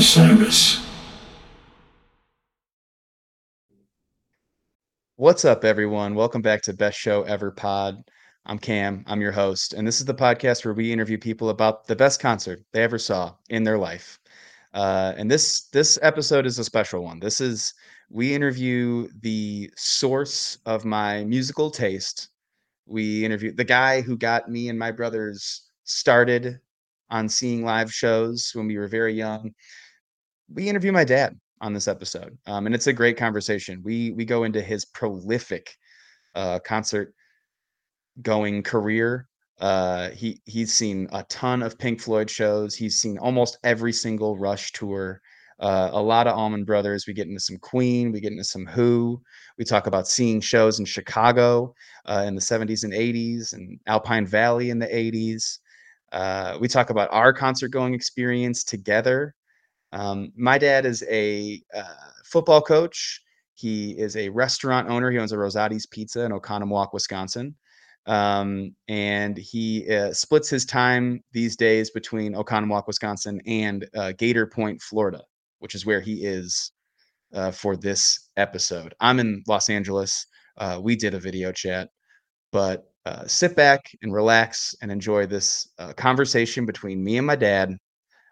Osiris. What's up, everyone? Welcome back to Best Show Ever Pod. I'm Cam, I'm your host, and this is the podcast where we interview people about the best concert they ever saw in their life. Uh, and this this episode is a special one. This is we interview the source of my musical taste. We interview the guy who got me and my brothers started on seeing live shows when we were very young. We interview my dad on this episode, um, and it's a great conversation. We we go into his prolific uh, concert going career. Uh, he he's seen a ton of Pink Floyd shows. He's seen almost every single Rush tour. Uh, a lot of Allman Brothers. We get into some Queen. We get into some Who. We talk about seeing shows in Chicago uh, in the 70s and 80s, and Alpine Valley in the 80s. Uh, we talk about our concert going experience together. Um, my dad is a uh, football coach. He is a restaurant owner. He owns a Rosati's Pizza in Oconomowoc, Wisconsin. Um, and he uh, splits his time these days between Oconomowoc, Wisconsin, and uh, Gator Point, Florida, which is where he is uh, for this episode. I'm in Los Angeles. Uh, we did a video chat, but uh, sit back and relax and enjoy this conversation between me and my dad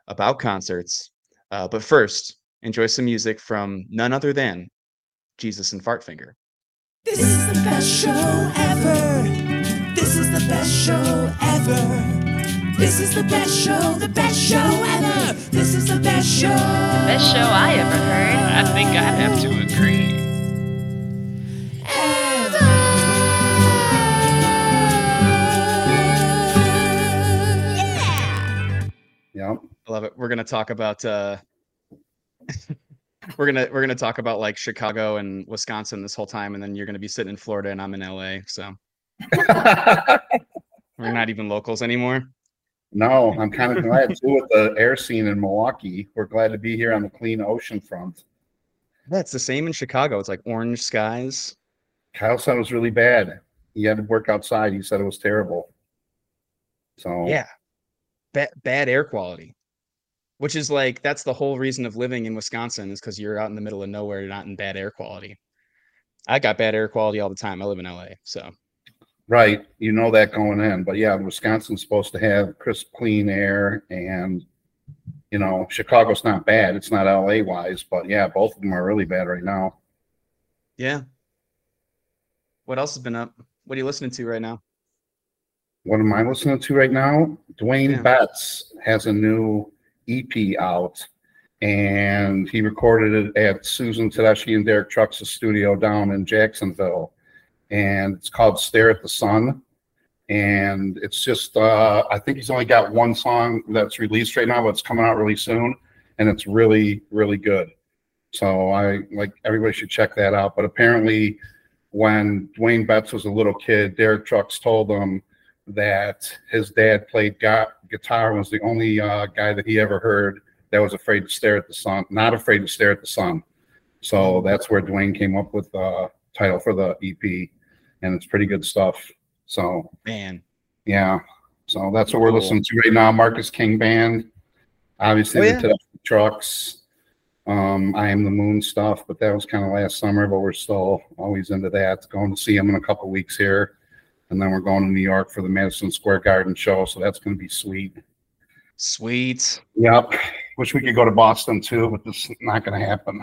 about concerts. Uh, but first, enjoy some music from none other than Jesus and Fartfinger. This is the best show ever. This is the best show ever. This is the best show, the best show ever. This is the best show. Best show I ever heard. I think I'd have to agree. Yep. I love it. We're gonna talk about uh we're gonna we're gonna talk about like Chicago and Wisconsin this whole time, and then you're gonna be sitting in Florida and I'm in LA. So we're not even locals anymore. no, I'm kind of glad too with the air scene in Milwaukee. We're glad to be here on the clean ocean front. That's the same in Chicago. It's like orange skies. Kyle said it was really bad. He had to work outside. He said it was terrible. So Yeah. Bad bad air quality. Which is like that's the whole reason of living in Wisconsin is because you're out in the middle of nowhere, not in bad air quality. I got bad air quality all the time. I live in LA. So right, you know that going in. But yeah, Wisconsin's supposed to have crisp, clean air, and you know Chicago's not bad. It's not LA wise, but yeah, both of them are really bad right now. yeah. What else has been up? What are you listening to right now? What am I listening to right now? Duane Yeah. Betts has a new EP out, and he recorded it at Susan Tedeschi and Derek Trucks' studio down in Jacksonville, and it's called "Stare at the Sun." And it's just, uh, I think he's only got one song that's released right now, but it's coming out really soon, and it's really, really good. So I like everybody should check that out. But apparently, when Duane Betts was a little kid, Derek Trucks told him that his dad played gu- guitar and was the only uh, guy that he ever heard that was afraid to stare at the sun, not afraid to stare at the sun. So that's where Duane came up with the title for the EP, and it's pretty good stuff. So Man. yeah, so that's what we're Cool. listening to right now. Marcus King Band, obviously Oh, the yeah. Tedeschi Trucks. Um, I am the Moon stuff, but that was kind of last summer. But we're still always into that. Going to see him in a couple weeks here, and then we're going to New York for the Madison Square Garden show. So that's going to be sweet. Sweet. Yep. Wish we could go to Boston too, but this is not going to happen.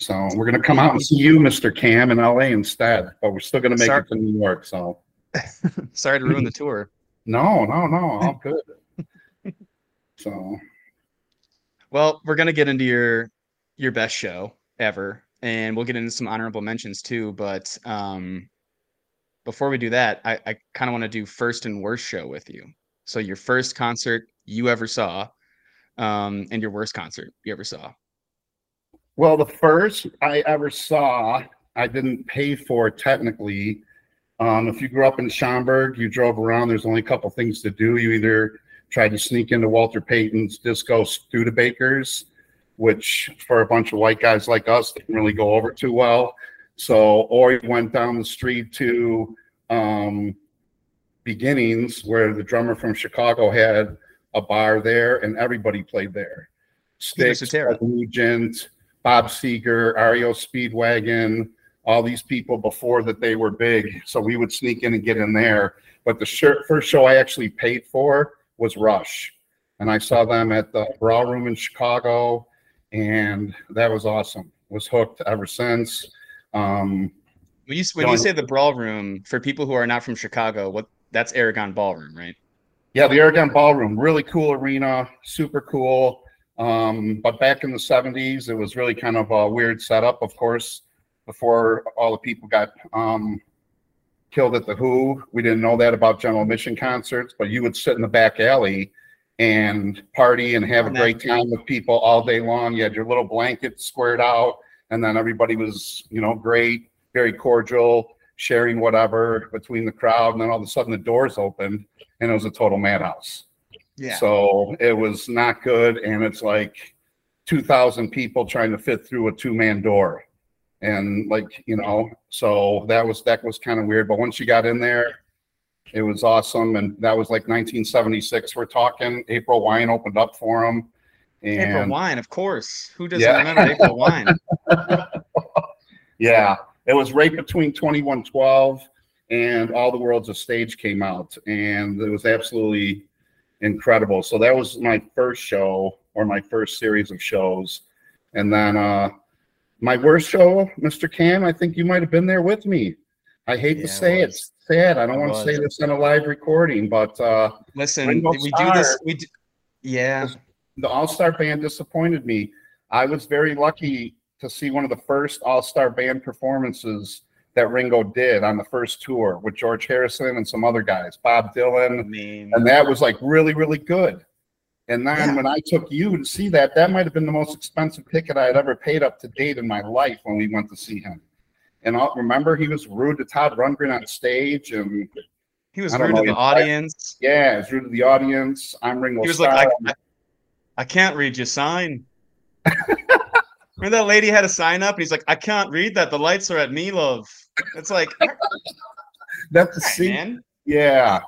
So we're going to come out and see you, Mr. Cam, in LA instead. But we're still going to make Sorry. it to New York. So Sorry to ruin the tour. no, no, no, all good. so Well, we're gonna get into your your best show ever, and we'll get into some honorable mentions too. But um, before we do that, I, I kind of want to do first and worst show with you. So your first concert you ever saw, um, and your worst concert you ever saw. Well, the first I ever saw, I didn't pay for technically. Um, if you grew up in Schaumburg, you drove around, there's only a couple things to do. You either tried to sneak into Walter Payton's Disco Studebakers, which for a bunch of white guys like us didn't really go over too well. So, or you went down the street to um, Beginnings, where the drummer from Chicago had a bar there and everybody played there. Sotero. Regent, Bob Seger, REO Speedwagon, all these people before that they were big. So we would sneak in and get in there. But the shir- first show I actually paid for was Rush. And I saw them at the Brawl Room in Chicago. And that was awesome. Was hooked ever since. Um, When you when you say the brawl room for people who are not from Chicago, what that's Aragon Ballroom, right? Yeah, the Aragon Ballroom, really cool arena, super cool. Um, but back in the 70s, it was really kind of a weird setup, of course, before all the people got um, killed at the Who. We didn't know that about General Mission concerts, but you would sit in the back alley and party and have a Oh, great time with people all day long. You had your little blanket squared out, and then everybody was, you know, great, very cordial, sharing whatever between the crowd. And then all of a sudden the doors opened and it was a total madhouse. Yeah. So it was not good. And it's like 2,000 people trying to fit through a two man door. And like, you know, so that was, that was kind of weird. But once you got in there, it was awesome. And that was like 1976. We're talking April Wine opened up for them. April Wine, of course. Who doesn't Yeah. remember April Wine? yeah, it was right between 2112 and All the World's a Stage came out. And it was absolutely incredible. So that was my first show or my first series of shows. And then uh my worst show, Mr. Cam, I think you might have been there with me. I hate Yeah, to say it, was. it's sad. I don't I want to say this on a live recording, but uh Listen, Ringo we do this. We do, yeah. The All Star Band disappointed me. I was very lucky to see one of the first All Star Band performances that Ringo did on the first tour with George Harrison and some other guys, Bob I Dylan, mean, and that was like really, really good. And then Yeah. when I took you to see that, that might have been the most expensive ticket I had ever paid up to date in my life when we went to see him. And I'll remember he was rude to Todd Rundgren on stage, and he was rude know, to the audience. yeah, he was rude to the audience. I'm Ringo He was Starr. like, I, I, can't read your sign. Remember that lady had a sign up and he's like, I can't read that. The lights are at me, love. It's like, That's the right, scene. man. Yeah.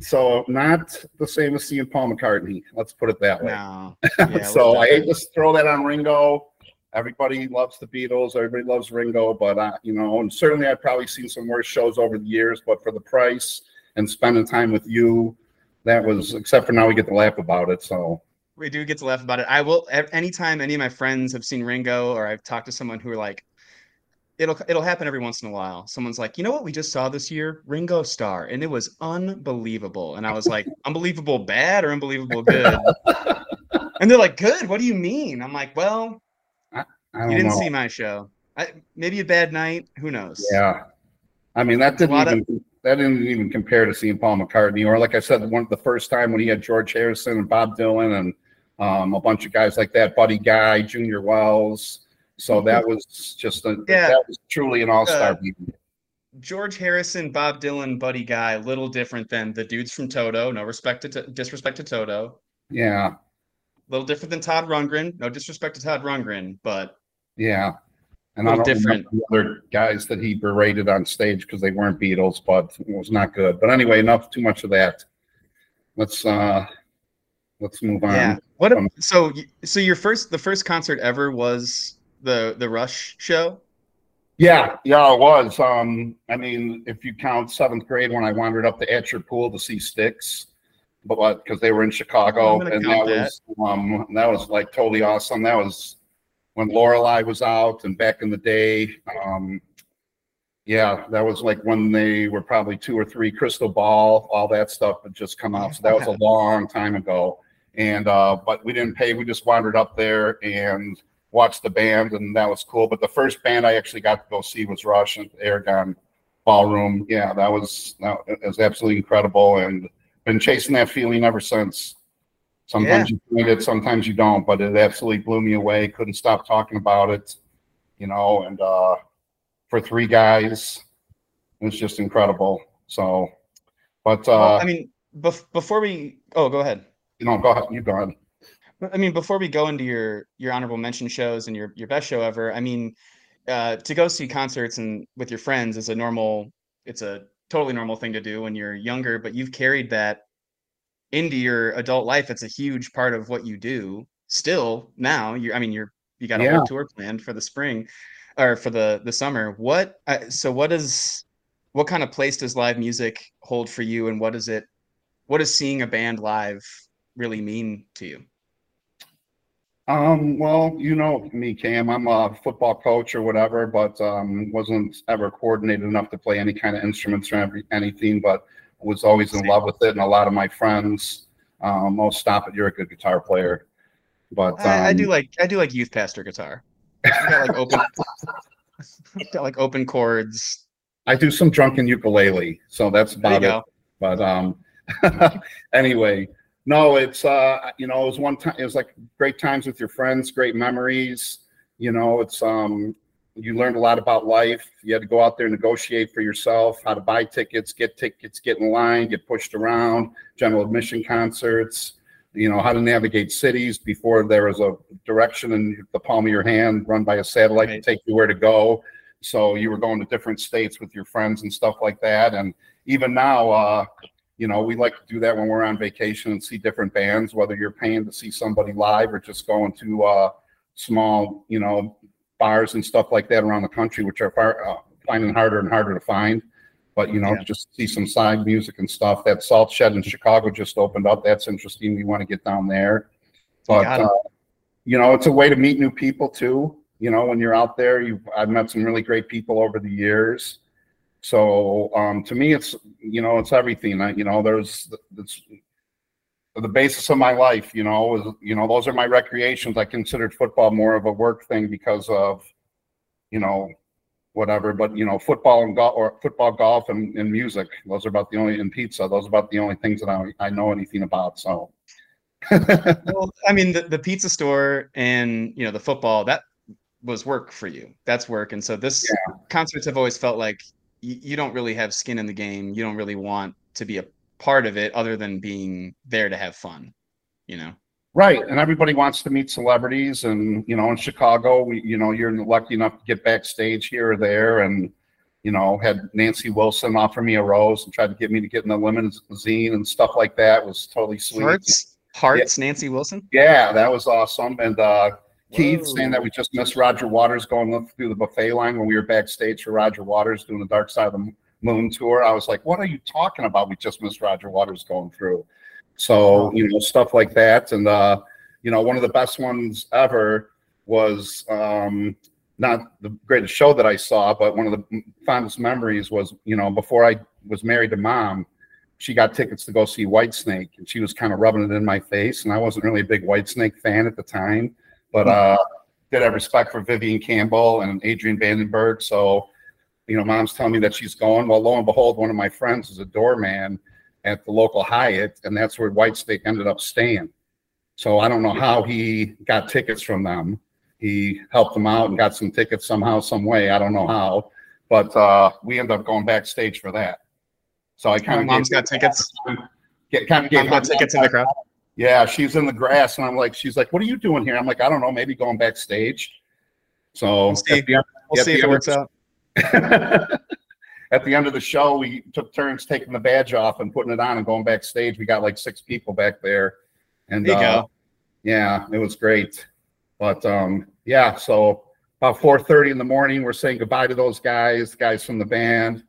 So not the same as seeing Paul McCartney. Let's put it that way. No. Yeah, so I hate to throw that on Ringo. Everybody loves the Beatles. Everybody loves Ringo, but uh, you know, and certainly I've probably seen some worse shows over the years. But for the price and spending time with you, that was. Except for now, we get to laugh about it. So We do get to laugh about it. I will anytime any of my friends have seen Ringo or I've talked to someone who are like, it'll it'll happen every once in a while. Someone's like, you know what we just saw this year? Ringo Starr, and it was unbelievable. And I was like, unbelievable bad or unbelievable good? and they're like, good. What do you mean? I'm like, well, I don't you didn't know. see my show. I, maybe a bad night. Who knows? Yeah. I mean, that didn't lot of- that didn't even compare to seeing Paul McCartney, or like I said, one the first time when he had George Harrison and Bob Dylan and um, a bunch of guys like that, Buddy Guy, Junior Wells. So that was just a Yeah. that was truly an all star. Uh, George Harrison, Bob Dylan, Buddy Guy, a little different than the dudes from Toto. No respect to disrespect to Toto. yeah, A little different than Todd Rundgren. No disrespect to Todd Rundgren, but yeah. And I don't different. remember the other guys that he berated on stage because they weren't Beatles, but it was not good. But anyway, enough too much of that. Let's uh let's move on. yeah. What? A, so so your first the first concert ever was the the Rush show. Yeah, yeah, it was. Um, I mean, if you count seventh grade when I wandered up to Atcher Pool to see Styx, but because they were in Chicago, gonna and that that. was um, that was like totally awesome. That was when Lorelei was out, and back in the day, um, yeah, that was like when they were probably two or three. Crystal Ball, all that stuff had just come out, so that was a long time ago. And uh, but we didn't pay. We just wandered up there and watched the band, and that was cool. But the first band I actually got to go see was Rush at Aragon Ballroom. Yeah, that was that was absolutely incredible, and been chasing that feeling ever since. Sometimes you find it, sometimes you don't, but it absolutely blew me away. Couldn't stop talking about it, you know. And uh, for three guys, it was just incredible. So, but uh, Well, I mean, bef- before we oh, go ahead. You know, go ahead, you go ahead. I mean, before we go into your your honorable mention shows and your your best show ever, I mean, uh, to go see concerts and with your friends is a normal. It's a totally normal thing to do when you're younger, but you've carried that into your adult life. It's a huge part of what you do. still now you're i mean you're you got a Yeah. whole tour planned for the spring or for the the summer what uh, so what is what kind of place does live music hold for you and what is it what does seeing a band live really mean to you Um, well, you know me, Cam. I'm a football coach or whatever, but um, wasn't ever coordinated enough to play any kind of instruments or every, anything. But was always in love with it, and a lot of my friends, um, oh, stop it, you're a good guitar player. But I, I do um, like i do like youth pastor guitar got like open got like open chords I do some drunken ukulele, so that's about it. go But um, anyway, no, it's uh, you know, it was one time. It was like great times with your friends, great memories. You know, it's um, you learned a lot about life. You had to go out there, and negotiate for yourself, how to buy tickets, get tickets, get in line, get pushed around, general admission concerts. You know how to navigate cities before there was a direction in the palm of your hand, run by a satellite Right. to take you where to go. So you were going to different states with your friends and stuff like that. And even now, uh, you know, we like to do that when we're on vacation and see different bands, whether you're paying to see somebody live or just going to uh, small, you know, bars and stuff like that around the country, which are far, uh, finding harder and harder to find. But you know, Yeah. just see some side music and stuff. That Salt Shed in Chicago just opened up. That's interesting. We want to get down there. But it. uh, you know, it's a way to meet new people too. You know, when you're out there, you I've met some really great people over the years. So um, to me, it's you know, it's everything. I, you know, there's it's the basis of my life. You know, is you know, those are my recreations. I considered football more of a work thing because of, you know, whatever. But you know, football and golf or football, golf, and, and music. Those are about the only and pizza. Those are about the only things that I I know anything about. So. well i mean the, the pizza store and you know the football that was work for you that's work and so this concerts have always felt like you, you don't really have skin in the game you don't really want to be a part of it other than being there to have fun you know Right, and everybody wants to meet celebrities, and you know, in Chicago, we, you know, you're lucky enough to get backstage here or there, and you know, had Nancy Wilson offer me a rose and tried to get me to get in the limousine and stuff like that. It was totally sweet. hearts hearts nancy wilson Yeah, that was awesome. And uh, Keith saying that we just missed Roger Waters going up through the buffet line when we were backstage for Roger Waters doing the Dark Side of the Moon tour. I was like, "What are you talking about? We just missed Roger Waters going through." So you know, stuff like that. And uh, you know, one of the best ones ever was um, not the greatest show that I saw, but one of the fondest memories was you know before I was married to mom she got tickets to go see Whitesnake, and she was kind of rubbing it in my face. And I wasn't really a big Whitesnake fan at the time, but uh, did have respect for Vivian Campbell and Adrian Vandenberg. So, you know, mom's telling me that she's going. Well, lo and behold, one of my friends is a doorman at the local Hyatt, and that's where Whitesnake ended up staying. So I don't know how he got tickets from them. He helped them out and got some tickets somehow, some way. I don't know how, but uh, we ended up going backstage for that. So I kind of mom's got tickets Get, kind of mom's got tickets in the crowd Yeah, she's in the grass, and I'm like, she's like, "What are you doing here?" I'm like, "I don't know, maybe going backstage." So We'll see. at the, end, we'll see if it of works the- out at the end of the show, we took turns taking the badge off and putting it on and going backstage. We got like six people back there, and there you uh, go yeah, it was great. But um, yeah, so about 4:30 in the morning, we're saying goodbye to those guys, guys from the band.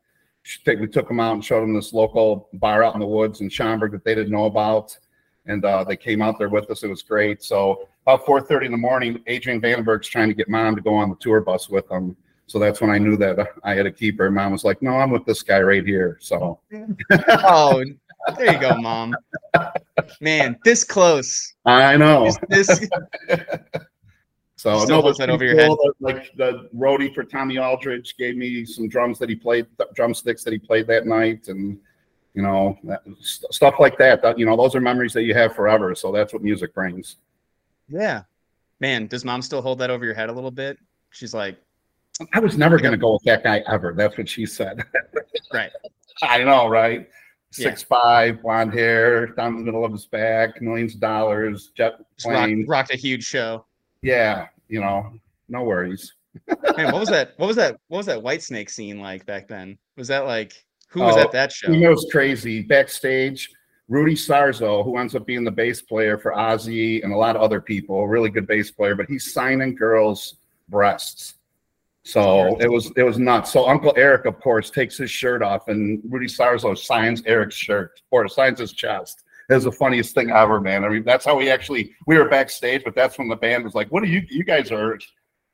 We took them out and showed them this local bar out in the woods in Schaumburg that they didn't know about, and uh, they came out there with us. It was great. So about 4:30 in the morning, Adrian Vandenberg's trying to get mom to go on the tour bus with them. So that's when I knew that I had a keeper. Mom was like, "No, I'm with this guy right here." So oh there you go mom man this close I know. this, this So Still no, that over your cool that, Like the roadie for Tommy Aldridge gave me some drums that he played, drumsticks that he played that night, and you know that, st- stuff like that. That you know, those are memories that you have forever. So that's what music brings. yeah man does mom still hold that over your head a little bit she's like I was never going to go with that guy ever. That's what she said. right I know, right? Yeah. Six five, blonde hair, down the middle of his back, millions of dollars, jet plane. rocked a huge show Yeah, you know, no worries. man what was that what was that what was that white snake scene like back then was that like who was Oh, at that show You know, it's crazy. Backstage, Rudy Sarzo, who ends up being the bass player for Ozzy and a lot of other people, a really good bass player, but he's signing girls' breasts. So it was it was nuts. So Uncle Eric, of course, takes his shirt off, and Rudy Sarzo signs Eric's shirt or signs his chest. It was the funniest thing ever, man. I mean, that's how we actually we were backstage, but that's when the band was like, "What are you? You guys are."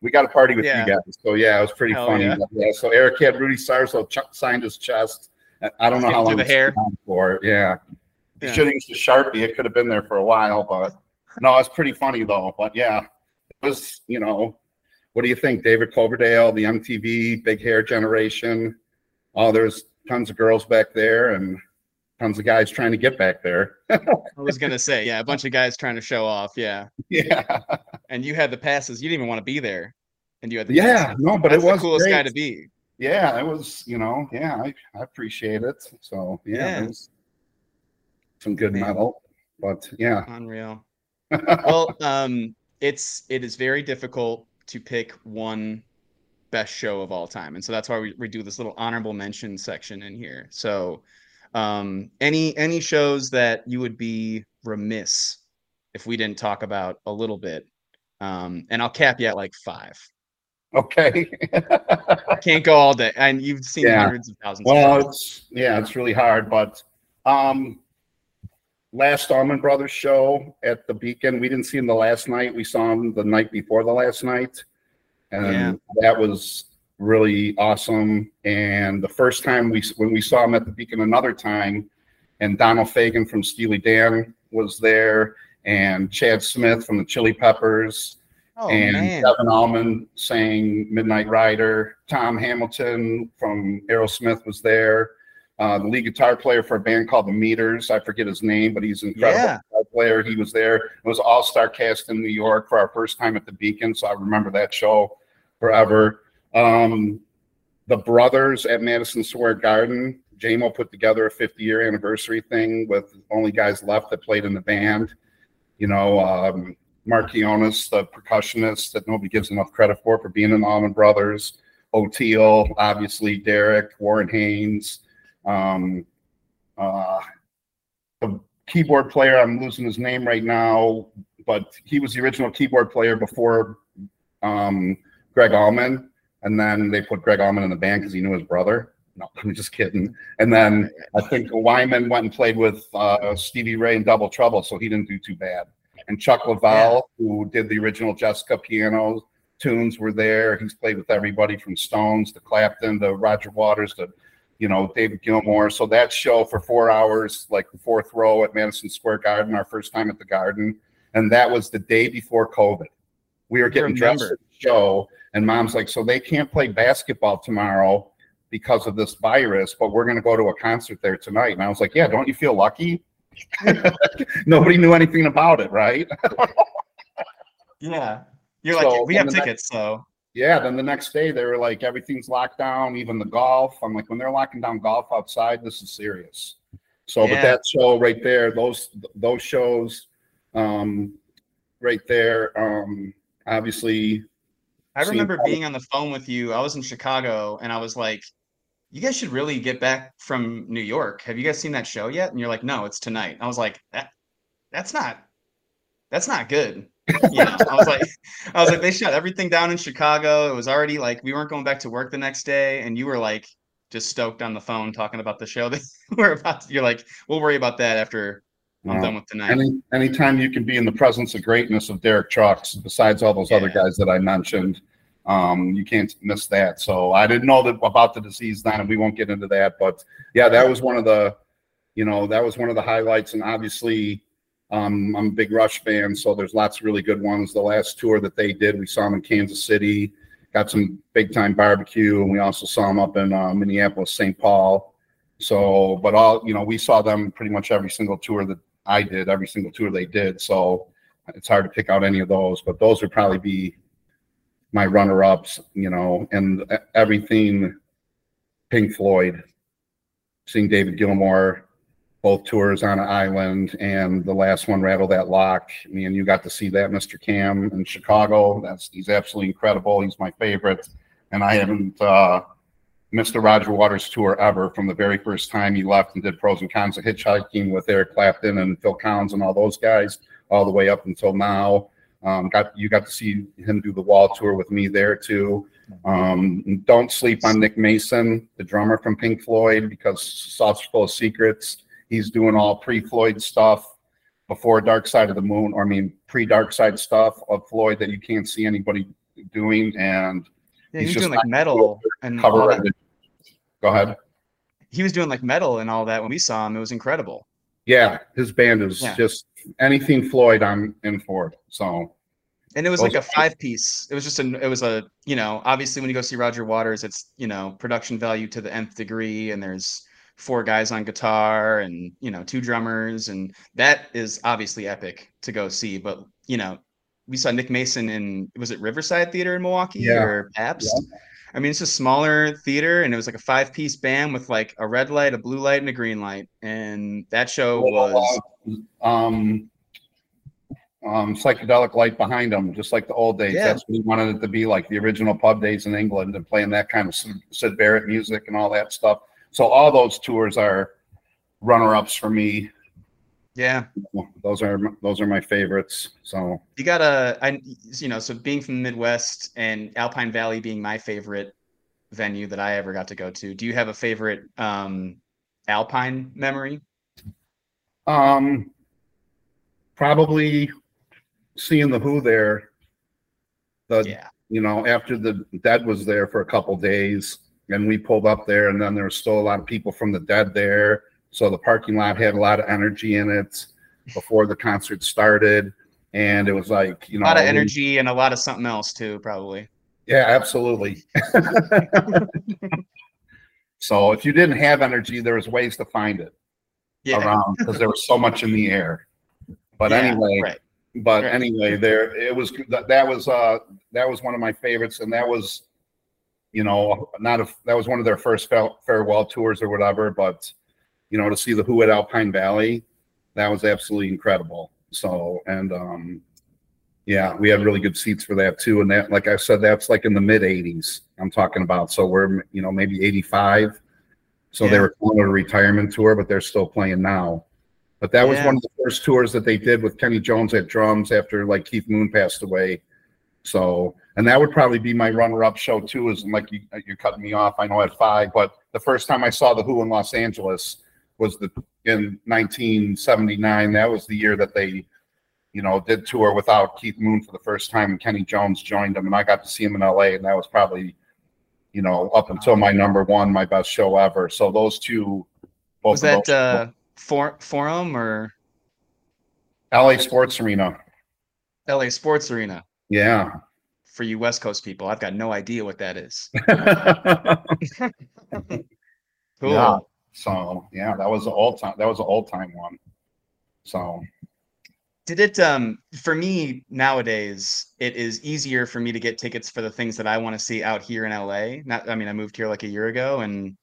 We got a party with Yeah. you guys. So yeah, it was pretty Hell funny. yeah. Yeah, so Eric had Rudy Sarzo ch- signed his chest. I- don't know how long the hair. for. Yeah, he Yeah. should have used a sharpie. It could have been there for a while, but no, it's pretty funny though. But yeah, it was you know, what do you think, David Coverdale, the MTV Big Hair Generation? Oh, there's tons of girls back there and tons of guys trying to get back there. I was gonna say, yeah, a bunch of guys trying to show off, yeah. yeah, And you had the passes. You didn't even want to be there, and you had the yeah, passes. no, but That's it was the coolest great. guy to be. yeah, it was, you know, yeah, I, I appreciate it. So yeah, Yeah. it was some good Man. metal, but yeah, Unreal. well, um, it's it is very difficult to pick one best show of all time, and so that's why we, we do this little honorable mention section in here. So, um, any any shows that you would be remiss if we didn't talk about a little bit, um, and I'll cap you at like five. okay. I can't go all day, and you've seen Yeah. hundreds of thousands. of well, shows. it's yeah, it's really hard, but um, last Allman Brothers show at the Beacon, we didn't see him the last night. We saw him the night before the last night, and Yeah. that was really awesome. And the first time we when we saw him at the Beacon another time, and Donald Fagen from Steely Dan was there, and Chad Smith from the Chili Peppers oh and man, Devon Allman sang Midnight Rider. Tom Hamilton from Aerosmith was there. Uh, the lead guitar player for a band called The Meters. I forget his name, but he's an incredible Yeah. player. He was there. It was all star cast in New York for our first time at the Beacon, so I remember that show forever. Um, the brothers at Madison Square Garden. JMO put together a 50 year anniversary thing with only guys left that played in the band. You know, um, Marc Quiñones, the percussionist that nobody gives enough credit for, for being in the Allman Brothers. Oteil, obviously, Derek, Warren Haynes. Um, uh, the keyboard player, I'm losing his name right now, but he was the original keyboard player before um, Gregg Allman. And then they put Gregg Allman in the band because he knew his brother. No, I'm just kidding. And then I think Wynans went and played with uh, Stevie Ray in Double Trouble, so he didn't do too bad. And Chuck Leavell, who did the original Jessica piano tunes, were there. He's played with everybody from Stones to Clapton to Roger Waters to, you know, David Gilmour. So that show for four hours, like the fourth row at Madison Square Garden, our first time at the Garden, and that was the day before COVID. We were getting dressed for the show, and Mom's like, "So they can't play basketball tomorrow." because of this virus, but we're going to go to a concert there tonight. And I was like, yeah, don't you feel lucky? Nobody knew anything about it, right? yeah. You're So, like, we have the next- tickets, so yeah. Then the next day they were like, everything's locked down, even the golf. I'm like, when they're locking down golf outside, this is serious. So, but that show right there, those those shows, um, right there, um, obviously, I remember being on the phone with you. I was in Chicago and I was like, you guys should really get back from New York. Have you guys seen that show yet? And you're like, no, it's tonight. I was like, that that's not that's not good. You know, I was like, I was like, they shut everything down in Chicago. It was already like we weren't going back to work the next day, and you were like just stoked on the phone talking about the show that we're about. To, you're like, we'll worry about that after I'm done with tonight. Any anytime you can be in the presence of greatness of Derek Trucks, besides all those other guys that I mentioned, um, you can't miss that. So I didn't know that about the disease then, and we won't get into that. But yeah, that was one of the, you know, that was one of the highlights. And obviously, um, I'm a big Rush fan, so there's lots of really good ones. The last tour that they did, we saw them in Kansas City, got some big time barbecue, and we also saw them up in uh, Minneapolis, St. Paul. So, but all you know, we saw them pretty much every single tour that I did, every single tour they did. So it's hard to pick out any of those, but those would probably be my runner ups, you know, and everything Pink Floyd, seeing David Gilmour, both tours on an island, and the last one, Rattle That Lock. Me and you got to see that, Mr. Cam, in Chicago. That's he's absolutely incredible. He's my favorite. And I haven't uh the Roger Waters tour ever from the very first time he left and did pros and cons of hitchhiking with Eric Clapton and Phil Collins and all those guys, all the way up until now. Um, got you got to see him do the wall tour with me there too. Um, don't sleep on Nick Mason, the drummer from Pink Floyd, because Saucerful of Secrets. He's doing all pre-Floyd stuff before Dark Side of the Moon, or I mean pre-Dark Side stuff of Floyd that you can't see anybody doing, and Yeah, He's he was just doing like metal and cover that. it. Go ahead. He was doing like metal and all that when we saw him. It was incredible. Yeah, his band is Yeah. just anything Floyd I'm in for. So And it was Those like a five piece. It was just a, it was a, you know, obviously when you go see Roger Waters, it's, you know, production value to the nth degree. And there's four guys on guitar and, you know, two drummers. And that is obviously epic to go see. But, you know, we saw Nick Mason in, was it Riverside Theater in Milwaukee Yeah. or Pabst? I mean, it's a smaller theater and it was like a five piece band with like a red light, a blue light, and a green light. And that show was, um um psychedelic light behind them, just like the old days. Yeah. That's what he wanted it to be like the original pub days in England and playing that kind of Sid- Syd Barrett music and all that stuff. So all those tours are runner ups for me. Yeah. Those are those are my favorites. So you gotta i you know so being from the midwest and alpine valley being my favorite venue that i ever got to go to do you have a favorite um alpine memory Um, probably seeing the Who there. The yeah you know after the Dead was there for a couple days, and we pulled up there, and then there was still a lot of people from the Dead there, so the parking lot had a lot of energy in it before the concert started, and it was like you know, a lot of we- energy and a lot of something else too probably Yeah, absolutely. so if you didn't have energy, there was ways to find it. yeah around because there was so much in the air. But Yeah, anyway, right but right. anyway, there it was that, that was uh that was one of my favorites, and that was you know not a that was one of their first farewell tours or whatever. But you know to see the Who at Alpine Valley, that was absolutely incredible. So and um yeah, we had really good seats for that too. And that, like I said, that's like in the mid '80s. I'm talking about. So we're you know maybe '85. So they were calling it a retirement tour, but they're still playing now. But that was one of the first tours that they did with Kenny Jones at drums after like Keith Moon passed away. So, and that would probably be my runner-up show too. Is like you, you're cutting me off. I know at five, but the first time I saw the Who in Los Angeles was the in 1979. That was the year that they, you know, did tour without Keith Moon for the first time, and Kenny Jones joined them, and I got to see him in LA, and that was probably, you know, up until my number one, my best show ever. So those two, both was that those- uh for, forum or LA Sports Arena. la sports arena Yeah. for you west coast people i've got no idea what that is cool Yeah. So yeah, that was an old time. That was an old time one. So did it um for me nowadays it is easier for me to get tickets for the things that i want to see out here in la not i mean i moved here like a year ago and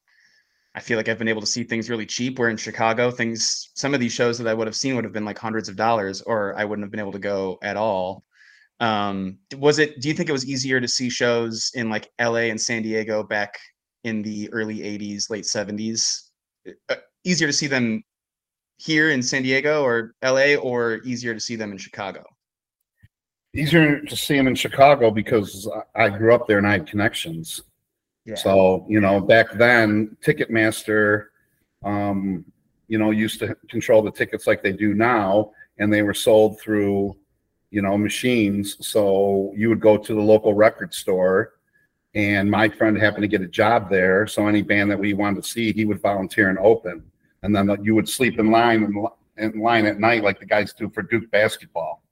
i feel like i've been able to see things really cheap where in chicago things some of these shows that i would have seen would have been like hundreds of dollars or i wouldn't have been able to go at all um was it do you think it was easier to see shows in like la and san diego back in the early 80s late 70s uh, easier to see them here in San Diego or LA or easier to see them in Chicago? easier to see them in Chicago because I I grew up there and I had connections. So, you know, back then, Ticketmaster, um, you know, used to control the tickets like they do now, and they were sold through, you know, machines. So you would go to the local record store, and my friend happened to get a job there. So any band that we wanted to see, he would volunteer and open, and then uh, you would sleep in line and in line at night like the guys do for Duke basketball.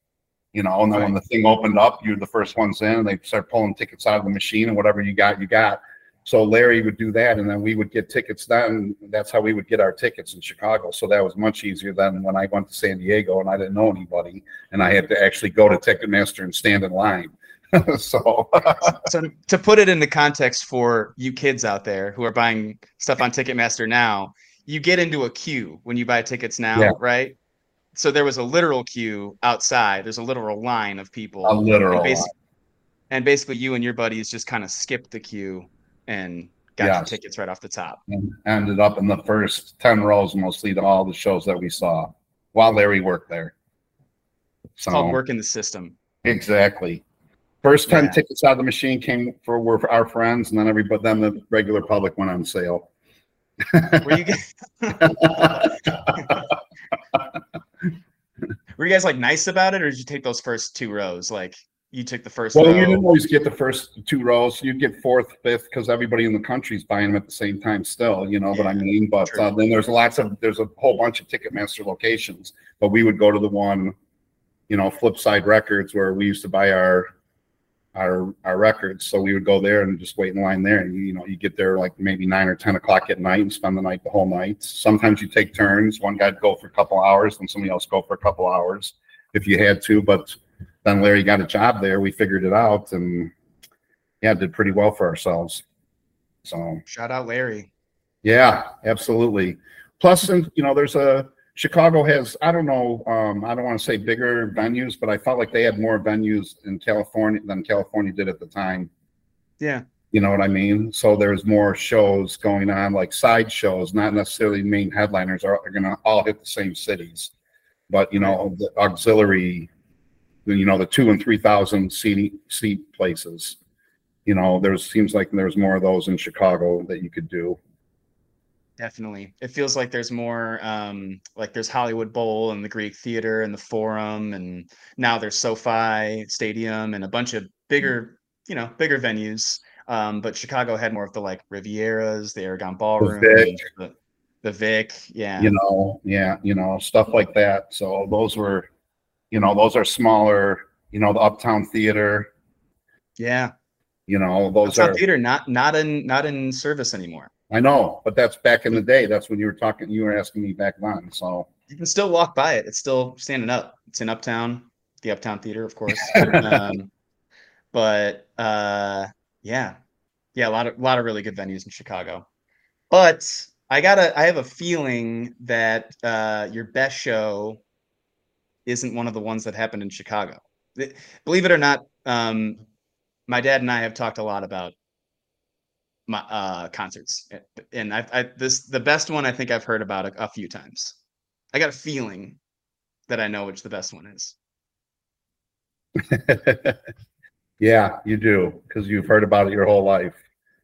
You know, and then when the thing opened up, you're the first ones in, and they start pulling tickets out of the machine, and whatever you got, you got. So Larry would do that, and then we would get tickets then. That's how we would get our tickets in Chicago. So that was much easier than when I went to San Diego and I didn't know anybody, and I had to actually go to Ticketmaster and stand in line. so So to put it into context for you kids out there who are buying stuff on Ticketmaster now, you get into a queue when you buy tickets now, Yeah. right? So there was a literal queue outside. There's a literal line of people. a literal. and, basi- and basically you and your buddies just kind of skipped the queue and got your tickets right off the top. and ended up in the first 10 rows mostly to all the shows that we saw while Larry worked there. It's called So working the system. exactly. First 10 Yeah. tickets out of the machine came for were for our friends, and then everybody then the regular public went on sale. Were you guys, were you guys like nice about it, or did you take those first two rows? Like you took the first Well, row. you didn't always get the first two rows. You'd get fourth, fifth, because everybody in the country's buying them at the same time still, you know what I mean? But uh, then there's lots of, there's a whole bunch of Ticketmaster locations, but we would go to the one, you know, Flipside Records where we used to buy our, our, our records. So we would go there and just wait in line there. And, you know, you get there like maybe nine or 10 o'clock at night and spend the night the whole night. Sometimes you take turns. One guy'd go for a couple hours and somebody else go for a couple hours if you had to, but then Larry got a job there. We figured it out and yeah, did pretty well for ourselves. So Shout out Larry. yeah, absolutely. Plus, and you know, there's a Chicago has I don't know, um, I don't want to say bigger venues, but I felt like they had more venues in California than California did at the time. Yeah. You know what I mean? So there's more shows going on, like side shows, not necessarily main headliners are, are gonna all hit the same cities. But you know, the auxiliary, you know, the two and three thousand seat seat places. You know, there seems like there's more of those in Chicago that you could do. Definitely. It feels like there's more um like there's Hollywood Bowl and the Greek Theater and the Forum and now there's SoFi Stadium and a bunch of bigger, you know, bigger venues. Um, but Chicago had more of the like Rivieras, the Aragon Ballroom, Vic. the, the Vic, yeah. you know, yeah, you know, stuff like that. So those were, you know, those are smaller, you know, the Uptown Theater, yeah. you know, those Uptown are, Theater not not in not in service anymore. I know, but that's back in the day. That's when you were talking, you were asking me back then. So, You can still walk by it. It's still standing up. It's in Uptown, the Uptown Theater, of course. um, but uh, yeah, yeah, a lot of a lot of really good venues in Chicago. But I gotta, I have a feeling that uh, your best show isn't one of the ones that happened in Chicago. Believe it or not, um, my dad and I have talked a lot about my uh, concerts, and I, I this the best one I think I've heard about a, a few times. I got a feeling that I know which the best one is. yeah, you do because you've heard about it your whole life.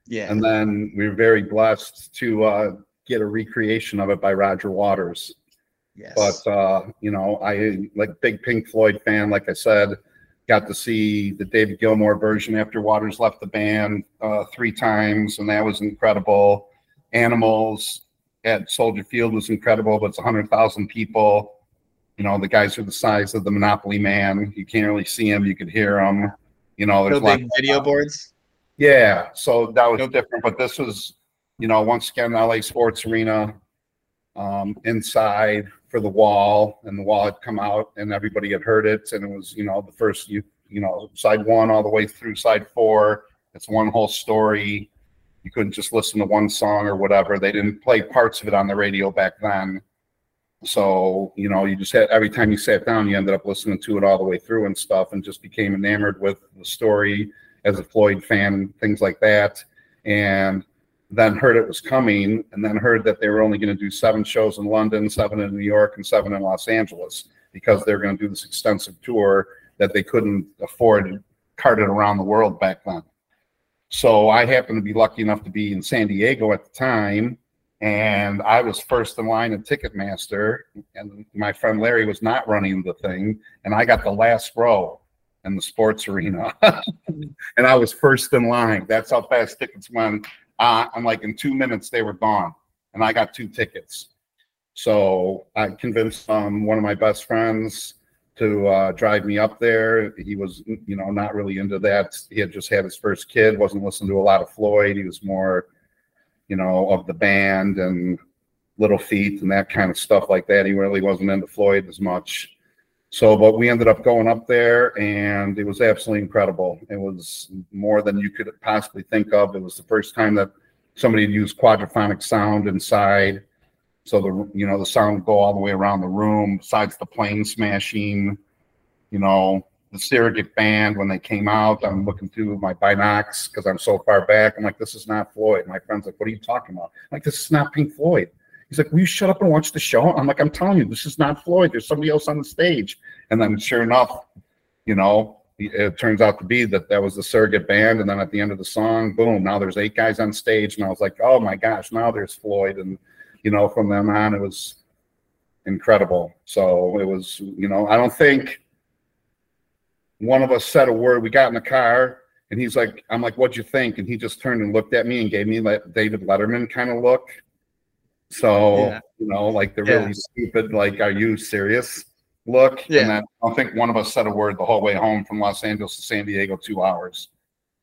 Yeah, And then we are very blessed to uh, get a recreation of it by Roger Waters. yes, But uh, you know, I like big Pink Floyd fan. Like I said, got to see the David Gilmour version after Waters left the band uh, three times, and that was incredible. Animals at Soldier Field was incredible, but it's hundred thousand people. You know, the guys are the size of the Monopoly Man. You can't really see them; you could hear them. You know, no there's lots big video boards. yeah, so that was Nope. different, but this was, you know, once again, LA Sports Arena, um, inside for the wall, and the wall had come out, and everybody had heard it, and it was, you know, the first, you, you know, side one all the way through side four. It's one whole story. You couldn't just listen to one song or whatever. They didn't play parts of it on the radio back then. So, you know, you just had every time you sat down, you ended up listening to it all the way through and stuff, and just became enamored with the story as a Floyd fan, things like that. And then heard it was coming, and then heard that they were only going to do seven shows in London, seven in New York, and seven in Los Angeles because they were going to do this extensive tour that they couldn't afford carted around the world back then. So I happened to be lucky enough to be in San Diego at the time, and I was first in line at Ticketmaster, and my friend Larry was not running the thing, and I got the last row in the sports arena, and I was first in line. That's how fast tickets went. Uh, and like in two minutes, they were gone, and I got two tickets. So I convinced um, one of my best friends to uh, drive me up there. He was, you know, not really into that. He had just had his first kid, wasn't listening to a lot of Floyd. He was more, you know, of the band and Little Feat and that kind of stuff like that. He really wasn't into Floyd as much. So, but we ended up going up there and it was absolutely incredible. It was more than you could possibly think of. It was the first time that somebody had used quadraphonic sound inside. So the, you know, the sound would go all the way around the room besides the plane smashing, you know, the surrogate band when they came out. I'm looking through my binocs because I'm so far back. I'm like, this is not Floyd. My friend's like, what are you talking about? I'm like, this is not Pink Floyd. He's like, will you shut up and watch the show? I'm like, I'm telling you, this is not Floyd. There's somebody else on the stage. And then sure enough, you know, it turns out to be that that was the surrogate band. And then at the end of the song, boom, now there's eight guys on stage. And I was like, oh my gosh, now there's Floyd. And, you know, from then on, it was incredible. So it was, you know, I don't think one of us said a word. We got in the car and he's like, I'm like, what'd you think? And he just turned and looked at me and gave me that David Letterman kind of look. So, Yeah. you know, like the Yeah. really stupid, like, are you serious look? Yeah. And then I don't think one of us said a word the whole way home from Los Angeles to San Diego, two hours.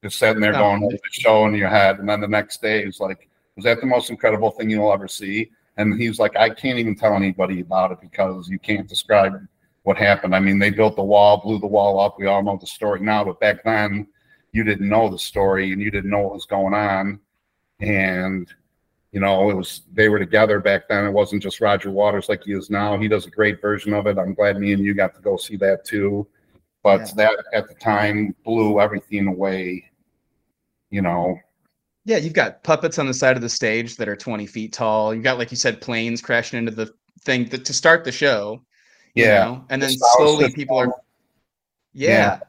Just sitting there Oh. going over the show in your head. And then the next day he's like, was that the most incredible thing you'll ever see? And he's like, I can't even tell anybody about it because you can't describe what happened. I mean, they built the wall, blew the wall up. We all know the story now, but back then you didn't know the story and you didn't know what was going on. And you know, it was they were together back then. It wasn't just Roger Waters like he is now. He does a great version of it. I'm glad me and you got to go see that too. But Yeah. that at the time blew everything away. You know, Yeah, you've got puppets on the side of the stage that are 20 feet tall. You've got, like you said, planes crashing into the thing that, to start the show. you yeah. know? And then sound slowly people are, yeah, Yeah.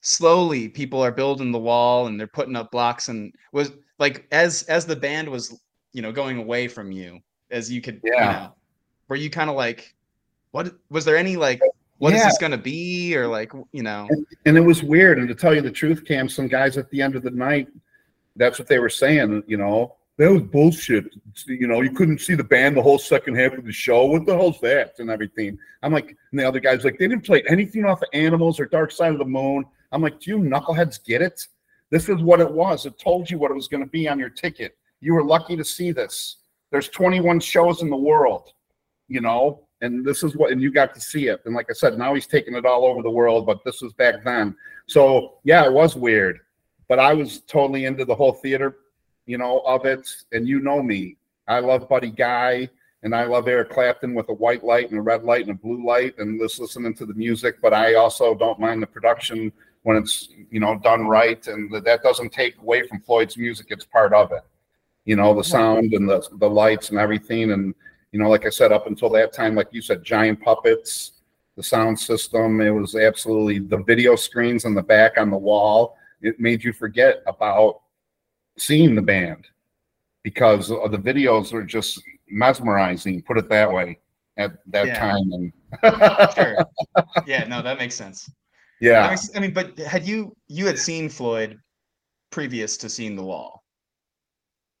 slowly people are building the wall and they're putting up blocks. And was like, as, as the band was, you know, going away from you, as you could, you Yeah. know, were you kind of like, what was there any like, what is Yeah. this going to be? Or like, you know, and it was weird. And to tell you the truth, Cam, some guys at the end of the night, that's what they were saying. You know, that was bullshit. You know, you couldn't see the band the whole second half of the show. What the hell's that? And everything. I'm like, and the other guys like, they didn't play anything off of Animals or Dark Side of the Moon. I'm like, do you knuckleheads get it? This is what it was. It told you what it was going to be on your ticket. You were lucky to see this. There's 21 shows in the world, you know, and this is what, and you got to see it. And like I said, now he's taking it all over the world, but this was back then. So yeah, it was weird, but I was totally into the whole theater, you know, of it. And you know me, I love Buddy Guy and I love Eric Clapton with a white light and a red light and a blue light and just listening to the music. But I also don't mind the production when it's, you know, done right. And that doesn't take away from Floyd's music. It's part of it, you know, the sound and the, the lights and everything. And, you know, like I said, up until that time, like you said, giant puppets, the sound system, it was absolutely the video screens on the back on the wall. It made you forget about seeing the band because the videos were just mesmerizing, put it that way, at that Yeah. time. And sure. yeah, no, that makes sense. Yeah, makes- I mean, but had you you had seen Floyd previous to seeing the wall?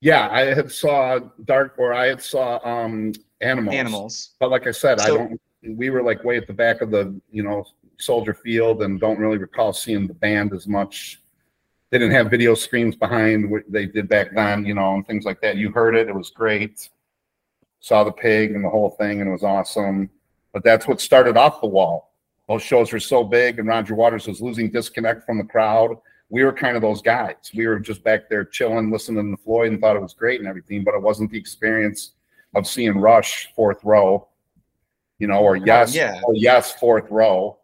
Yeah, I had saw Dark or I had saw um animals. Animals. But like I said, I don't. We were like way at the back of the you know Soldier Field, and don't really recall seeing the band as much. They didn't have video screens behind what they did back then, you know, and things like that. You heard it; it was great. Saw the pig and the whole thing, and it was awesome. But that's what started off the wall. Those shows were so big, and Roger Waters was losing disconnect from the crowd. We were kind of those guys. We were just back there chilling, listening to Floyd, and thought it was great and everything. But it wasn't the experience of seeing Rush fourth row, you know, or uh, yes, yeah. or yes, fourth row,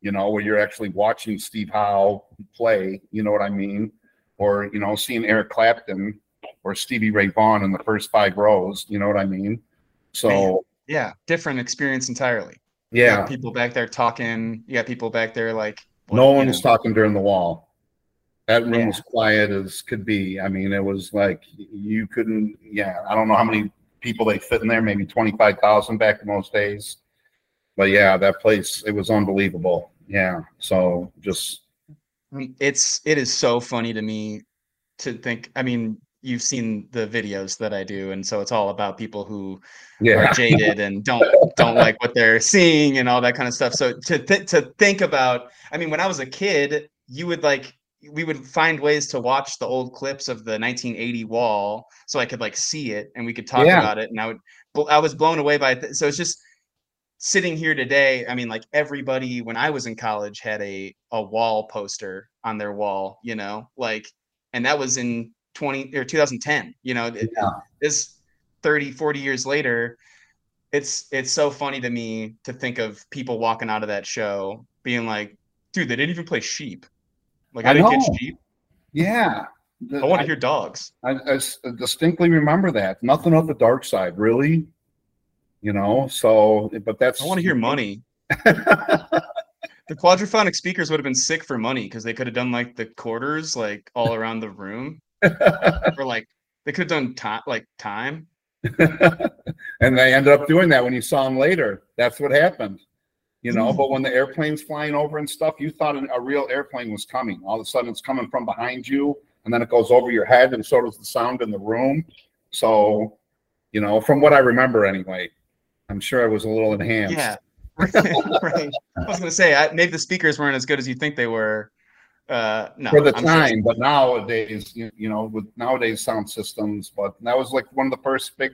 you know, where you're actually watching Steve Howe play, you know what I mean? Or, you know, seeing Eric Clapton or Stevie Ray Vaughan in the first five rows, you know what I mean? So, Yeah, different experience entirely. Yeah, people back there talking. You got people back there like no one was talking during the wall. That room Yeah. was quiet as could be. I mean, it was like you couldn't, yeah, I don't know how many people they fit in there, maybe 25,000 back in those days. But yeah, that place, it was unbelievable. Yeah. So just, It's it is so funny to me to think. I mean, you've seen the videos that I do, and so it's all about people who yeah. are jaded and don't don't like what they're seeing and all that kind of stuff. So to th- to think about, I mean, when I was a kid, you would like we would find ways to watch the old clips of the 1980 wall so I could like see it and we could talk Yeah. about it. And I would I was blown away by it. So it's just sitting here today. I mean, like everybody when I was in college had a a wall poster on their wall, you know, like, and that was in 20 or 2010. You know, Yeah. this 30 40 years later it's it's so funny to me to think of people walking out of that show being like dude, they didn't even play sheep. Like I I, didn't know. get sheep. Yeah. The- I want to hear dogs. I uh, distinctly remember that. Nothing of the dark side, really. You know, so but that's I want to hear money. The quadraphonic speakers would have been sick for money because they could have done like the quarters like all around the room, or like they could have done time like time. and they ended up doing that when you saw them later. That's what happened. You know, but when the airplane's flying over and stuff, you thought an- a real airplane was coming. All of a sudden, it's coming from behind you, and then it goes over your head, and so does the sound in the room. So, you know, from what I remember, anyway, I'm sure it was a little enhanced. Yeah, right. I was gonna say I, maybe the speakers weren't as good as you think they were. Uh, no, for the I'm sure- time, but nowadays, you, you know, with nowadays sound systems, but that was like one of the first big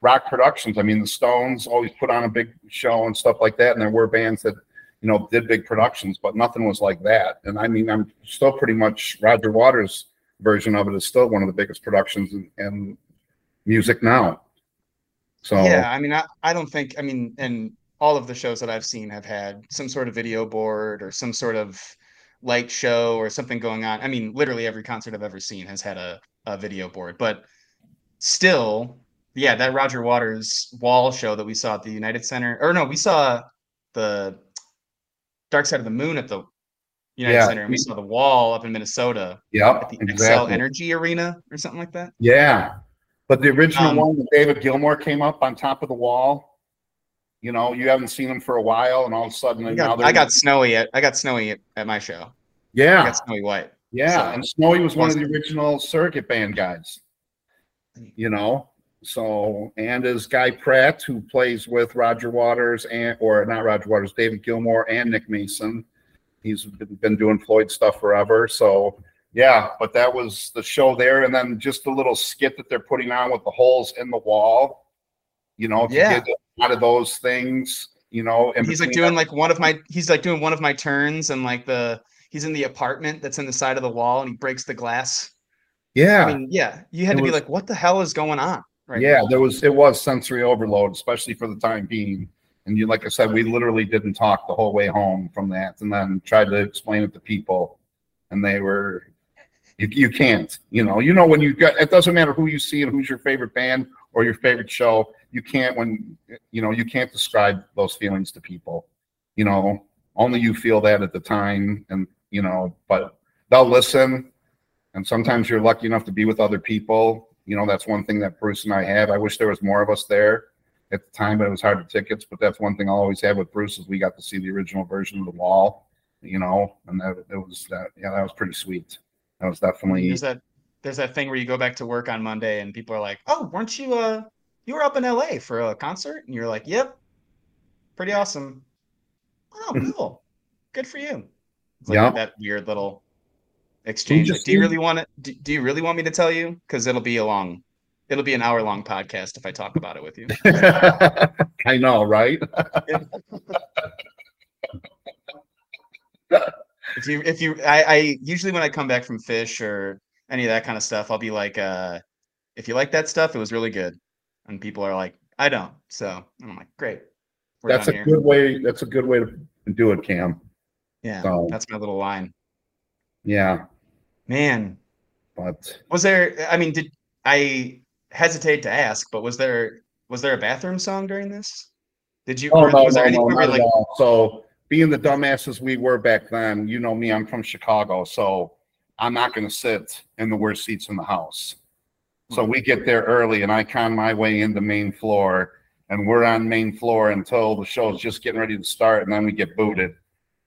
rock productions. I mean, the Stones always put on a big show and stuff like that, and there were bands that, you know, did big productions, but nothing was like that. And I mean, I'm still pretty much Roger Waters' version of it is still one of the biggest productions in, in music now. So Yeah, I mean, I, I don't think, I mean, and all of the shows that I've seen have had some sort of video board or some sort of light show or something going on. I mean, literally every concert I've ever seen has had a, a video board, but still, yeah, that Roger Waters wall show that we saw at the United Center, or no, we saw the Dark Side of the Moon at the United Yeah. Center, and we saw the wall up in Minnesota yeah, at the exactly. Energy Arena or something like that. Yeah, but the original Um, one, David Gilmour came up on top of the wall. You know, you haven't seen him for a while, and all of a sudden, I now got, they're I got snowy at I got snowy at, at my show. I yeah, got snowy white. yeah. so- and Snowy was one of the original circuit band guys. You know, so and is Guy Pratt who plays with Roger Waters and or not Roger Waters, David Gilmour and Nick Mason. He's been been doing Floyd stuff forever. So yeah, but that was the show there, and then just the little skit that they're putting on with the holes in the wall. You know, Yeah. get a lot of those things. You know, and he's like doing like one of my he's like doing one of my turns and like the he's in the apartment that's in the side of the wall and he breaks the glass. yeah, I mean, yeah, you had It to be like, what the hell is going on? Right. yeah, there was it was sensory overload, especially for the time being. And you, like I said, we literally didn't talk the whole way home from that, and then tried to explain it to people, and they were, you, you can't, you know, you know when you got it doesn't matter who you see and who's your favorite band or your favorite show, you can't when you know you can't describe those feelings to people, you know, only you feel that at the time, and you know, but they'll listen, and sometimes you're lucky enough to be with other people. You know, that's one thing that Bruce and I have. I wish there was more of us there at the time, but it was hard to tickets. But that's one thing I'll always have with Bruce is we got to see the original version of the wall, you know, and that it was that yeah, that was pretty sweet. That was definitely There's that there's that thing where you go back to work on Monday and people are like, Oh, weren't you uh you were up in LA for a concert? And you're like, Yep. Pretty awesome. Oh, cool. Good for you. It's like Yeah. that weird little exchange. Just do you really want to do, do you really want me to tell you? Because it'll be a long it'll be an hour long podcast if I talk about it with you. I know, right? if you if you I, I usually when I come back from Phish or any of that kind of stuff, I'll be like, uh, if you like that stuff, it was really good. And people are like, I don't. So I'm like, great. We're That's a here. good way. That's a good way to do it, Cam. yeah, so- that's my little line. Yeah, Man, but was there I mean, did I hesitate to ask, but was there was there a bathroom song during this? Did you oh or no, was no, there no, like. So being the dumbasses we were back then, you know me. I'm from Chicago, so I'm not going to sit in the worst seats in the house. So we get there early, and I con my way into main floor, and we're on main floor until the show's just getting ready to start, and then we get booted.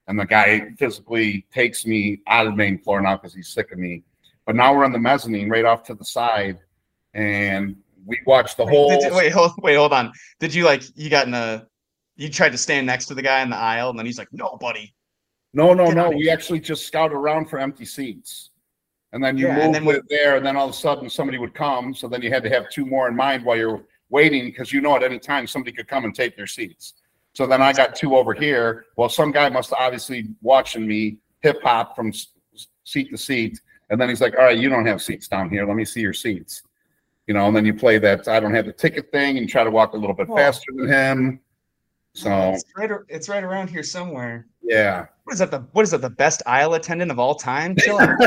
And the guy physically takes me out of the main floor now because he's sick of me. But now we're on the mezzanine, right off to the side, and we watch the whole. You, wait, hold, wait, hold on. Did you like you got in a you tried to stand next to the guy in the aisle and then he's like, no, buddy. No, no, no. We actually just scout around for empty seats. And then you Yeah, move then we- it there, and then all of a sudden somebody would come. So then you had to have two more in mind while you're waiting because you know at any time somebody could come and take their seats. So then I got two over here. Well, some guy must obviously watching me hip hop from s- seat to seat. And then he's like, All right, you don't have seats down here. Let me see your seats. You know, and then you play that I don't have the ticket thing and try to walk a little bit faster than him. So it's right ar- it's right around here somewhere. yeah. What is that? The what is that? The best aisle attendant of all time? Chill out.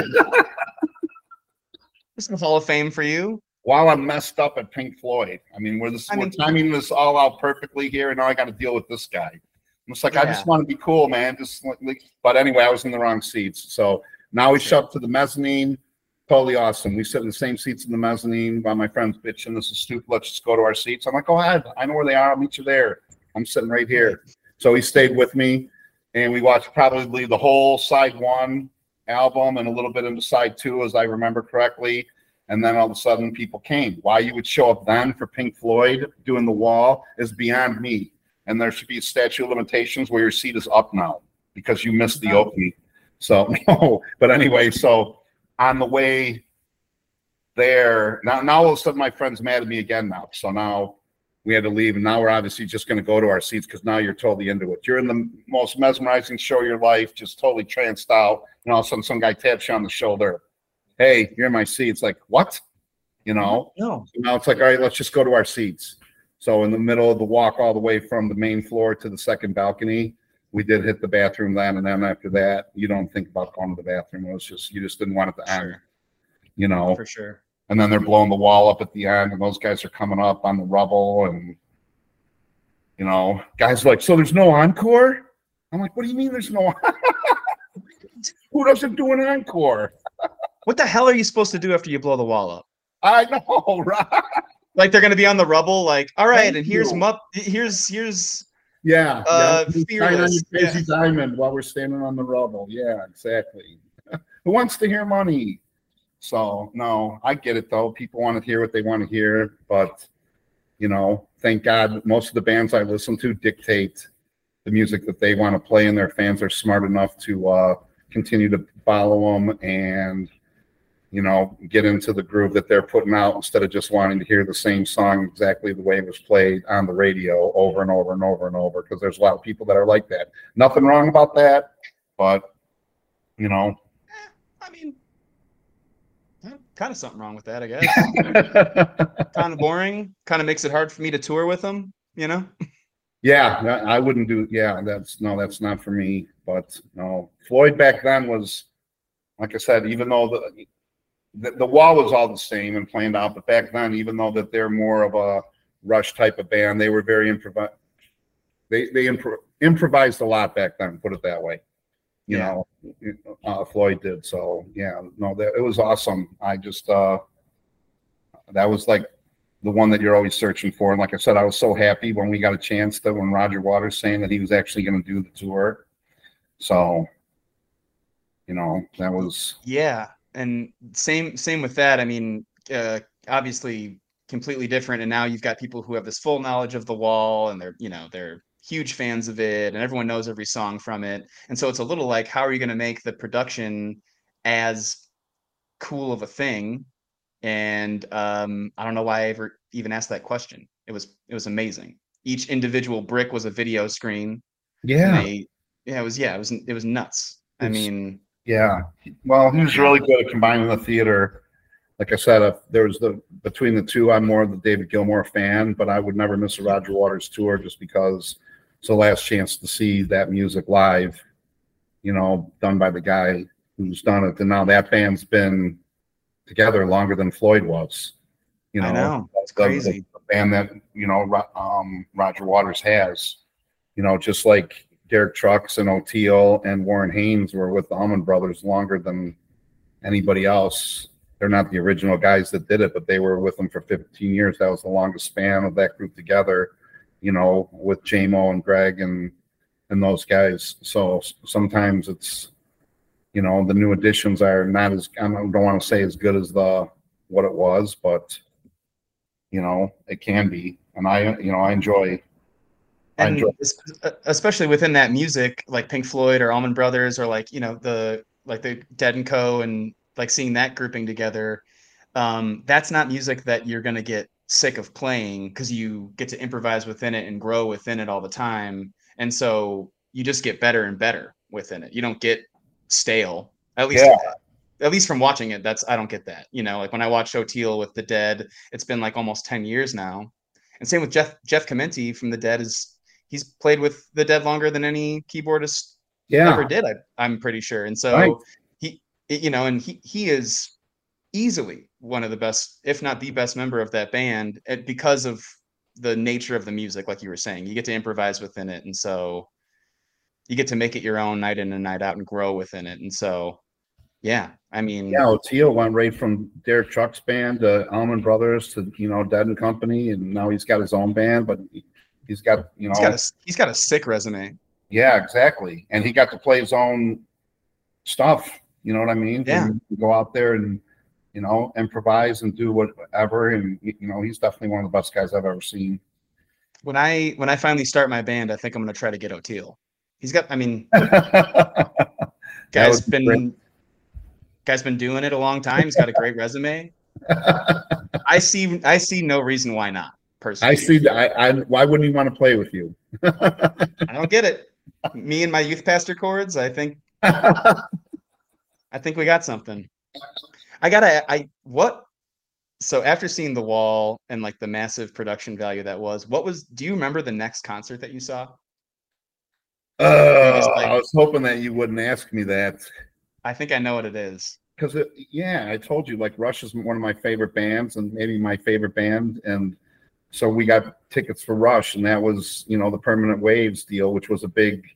this is the Hall of Fame for you. While I'm messed up at Pink Floyd, I mean, we're this I we're timing this all out perfectly here, and now I got to deal with this guy. I'm just like, I just want to be cool, man. Just like, but anyway, I was in the wrong seats, so now we Sure. shove to the mezzanine. Totally awesome. We sit in the same seats in the mezzanine while my friend's bitching. This is stupid. Let's just go to our seats. I'm like, go ahead. I know where they are. I'll meet you there. I'm sitting right here. So he stayed with me, and we watched probably the whole side one album and a little bit into side two, as I remember correctly. And then all of a sudden, people came. Why you would show up then for Pink Floyd doing the wall is beyond me. And there should be a statute of limitations where your seat is up now because you missed the opening. So no, but anyway, so on the way there, now now all of a sudden my friend's mad at me again now. So now we had to leave, and now we're obviously just going to go to our seats because now you're totally into it. You're in the most mesmerizing show of your life, just totally tranced out, and all of a sudden some guy taps you on the shoulder. Hey, you're in my seat. It's like what? You know. No. So now it's like, all right, let's just go to our seats. So in the middle of the walk, all the way from the main floor to the second balcony, we did hit the bathroom then, and then after that, you don't think about going to the bathroom. It was just you just didn't want it to end, Sure. you know. For sure. And then they're blowing the wall up at the end, and those guys are coming up on the rubble, and you know, guys are like, so there's no encore. I'm like, what do you mean there's no? Who doesn't do an encore? What the hell are you supposed to do after you blow the wall up? I know, right? Like they're gonna be on the rubble, like, all right, Thank and here's you. mup here's here's Yeah. Uh, yeah. You sign on fearless, crazy diamond while we're standing on the rubble. Yeah, exactly. Who wants to hear money? So no, I get it though. People want to hear what they want to hear, but you know, thank God most of the bands I listen to dictate the music that they want to play, and their fans are smart enough to uh, continue to follow them and you know get into the groove that they're putting out instead of just wanting to hear the same song exactly the way it was played on the radio over and over and over and over because there's a lot of people that are like that nothing wrong about that but you know eh, I mean eh, kind of something wrong with that, I guess. kind of boring. Kind of makes it hard for me to tour with them, you know? yeah i wouldn't do yeah that's no that's not for me but no floyd back then was like i said even though the the, the wall was all the same and planned out but back then even though that they're more of a rush type of band they were very improv they they impro- improvised a lot back then put it that way you Yeah. know uh, floyd did so yeah no that it was awesome i just uh that was like the one that you're always searching for. And like I said, I was so happy when we got a chance that when Roger Waters saying that he was actually going to do the tour. So, you know, that was Yeah, and same same with that. I mean, uh, obviously completely different. And now you've got people who have this full knowledge of the wall, and they're you know they're huge fans of it, and everyone knows every song from it. And so it's a little like, how are you going to make the production as cool of a thing? And um, I don't know why I ever even asked that question. It was it was amazing. Each individual brick was a video screen. yeah, they- yeah, it was yeah, it was it was nuts. I mean, yeah. Well, he was really good at combining the theater. Like I said, if there was the between the two, I'm more of the David Gilmour fan, but I would never miss a Roger Waters tour just because it's the last chance to see that music live. You know, done by the guy who's done it, and now that band's been together longer than Floyd was. You know, I know the- the- crazy. the band that you know um, Roger Waters has. You know, just like Derek Trucks and Oteil and Warren Haynes were with the Allman Brothers longer than anybody else. They're not the original guys that did it, but they were with them for 15 years. That was the longest span of that group together. You know, with Jaimoe and Gregg and and those guys. So sometimes it's you know the new additions are not as I don't want to say as good as the what it was, but you know it can be, and I you know I enjoy. And uh, especially within that music like pink floyd or Allman brothers or like you know the like the dead and co and like seeing that grouping together um that's not music that you're going to get sick of playing because you get to improvise within it and grow within it all the time. And so you just get better and better within it. You don't get stale. At least Yeah. at least from watching it that's i don't get that you know? Like when i watched Oteil with the dead it's been like almost 10 years now. And same with jeff jeff Chimenti from the dead is he's played with the dead longer than any keyboardist Yeah. ever did. I, I'm pretty sure. And so Right. he, you know, and he he is easily one of the best, if not the best member of that band, eh, because of the nature of the music. Like you were saying, you get to improvise within it, and so you get to make it your own night in and night out and grow within it. And so, yeah, I mean, Yeah, Oteil went right from Derek Truck's band to Allman Brothers to you know Dead and Company, and now he's got his own band. But he- he's got you know, he's got a he's got a sick resume. yeah, exactly, and he got to play his own stuff. You know what I mean? Yeah. Go out there and you know improvise and do whatever, and you know he's definitely one of the best guys I've ever seen. When I when I finally start my band, I think I'm gonna try to get Oteil. He's got, I mean, guy's been guy's been doing it a long time. He's got a great resume. I see I see no reason why not. Personally, I see. that- I, I why wouldn't he want to play with you? I don't get it. Me and my youth pastor chords. I think I think we got something. I gotta. I what? So after seeing the wall and like the massive production value that was, what was? Do you remember the next concert that you saw? Uh, like- I was hoping that you wouldn't ask me that. I think I know what it is. because yeah i told you like rush is one of my favorite bands and maybe my favorite band and so we got tickets for rush and that was you know the permanent waves deal which was a big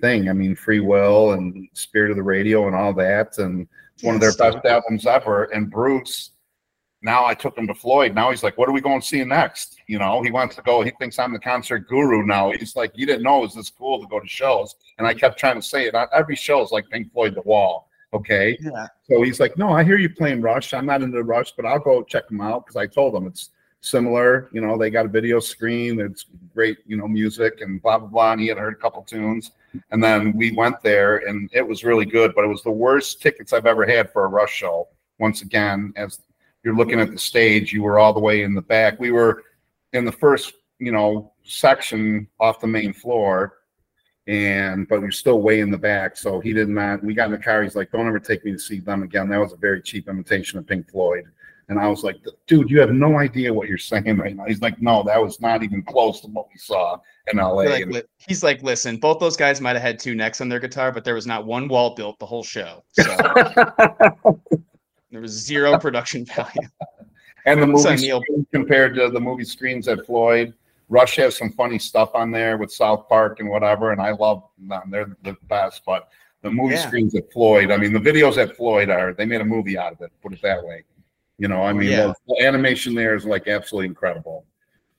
thing. I mean free will and spirit of the radio and all that and it's one of their best albums ever. And bruce now i took him to floyd. Now he's like what are we going to see next? You know he wants to go he thinks i'm the concert guru now. He's like you didn't know it was this cool to go to shows. And i kept trying to say it. Every show is like pink floyd the wall okay? Yeah. so he's like, no, I hear you playing Rush. I'm not into Rush, but I'll go check them out because I told him it's similar. You know, they got a video screen. It's great, you know, music and blah blah blah. And he had heard a couple tunes, and then we went there, and it was really good. But it was the worst tickets I've ever had for a Rush show. Once again, as you're looking at the stage, you were all the way in the back. We were in the first, you know, section off the main floor and but we're still way in the back. So he did not. We got in the car. He's like, "Don't ever take me to see them again." That was a very cheap imitation of Pink Floyd. And I was like, "Dude, you have no idea what you're saying right now." He's like, "No, that was not even close to what we saw in LA." Like, he's like, listen, both those guys might have had two necks on their guitar, but there was not one wall built the whole show. So there was zero production value. And the movie screen compared to the movie screens at Floyd, Rush has some funny stuff on there with South Park and whatever, and I love them. They're the best. But the movie Yeah. screens at Floyd, I mean, the videos at Floyd are they made a movie out of it. Put it that way. You know, I mean, yeah. the, the animation there is like absolutely incredible.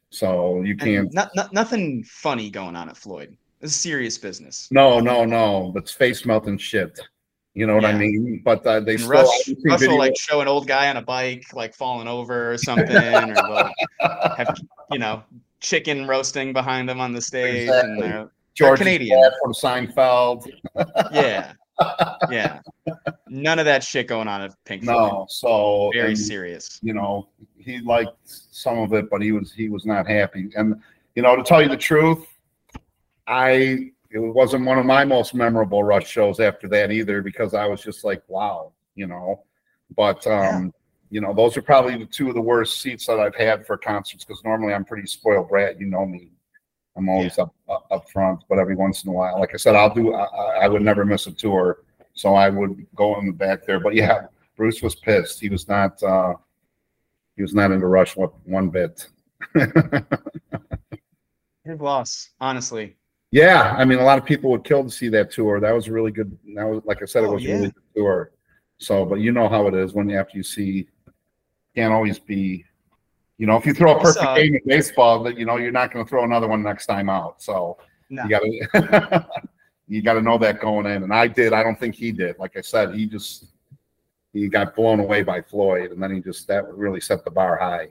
So you can't. not, not, nothing funny going on at Floyd. It's serious business. No, no, no. But space melting shit. You know what I mean? But uh, they And still. Rush, video- like show an old guy on a bike like falling over or something, or like have you know chicken roasting behind them on the stage, and Exactly. they're- George. Canadian from Seinfeld. yeah, yeah, none of that shit going on at Pink Floyd. No, so Very and, serious. you know he liked some of it, but he was he was not happy. And you know, to tell you the truth, I it wasn't one of my most memorable Rush shows after that either because I was just like, wow, you know. But um, you know, those are probably the two of the worst seats that I've had for concerts because normally I'm pretty spoiled brat. You know me. I'm always up, up up front, but every once in a while, like I said, I'll do. I, I- would never miss a tour, so I would go in the back there. But yeah, Bruce was pissed. He was not. uh He was not in into Rush one, one bit. Big loss, honestly. yeah, I mean, a lot of people would kill to see that tour. That was a really good. That was like I said, it Oh, was a yeah. really good tour. So, but you know how it is when after you see, can't always be. You know, if you throw a perfect So- game of baseball, that you know you're not going to throw another one next time out. So No. you got to you got to know that going in. And I did. I don't think he did. Like I said, he just he got blown away by Floyd, and then he just that really set the bar high.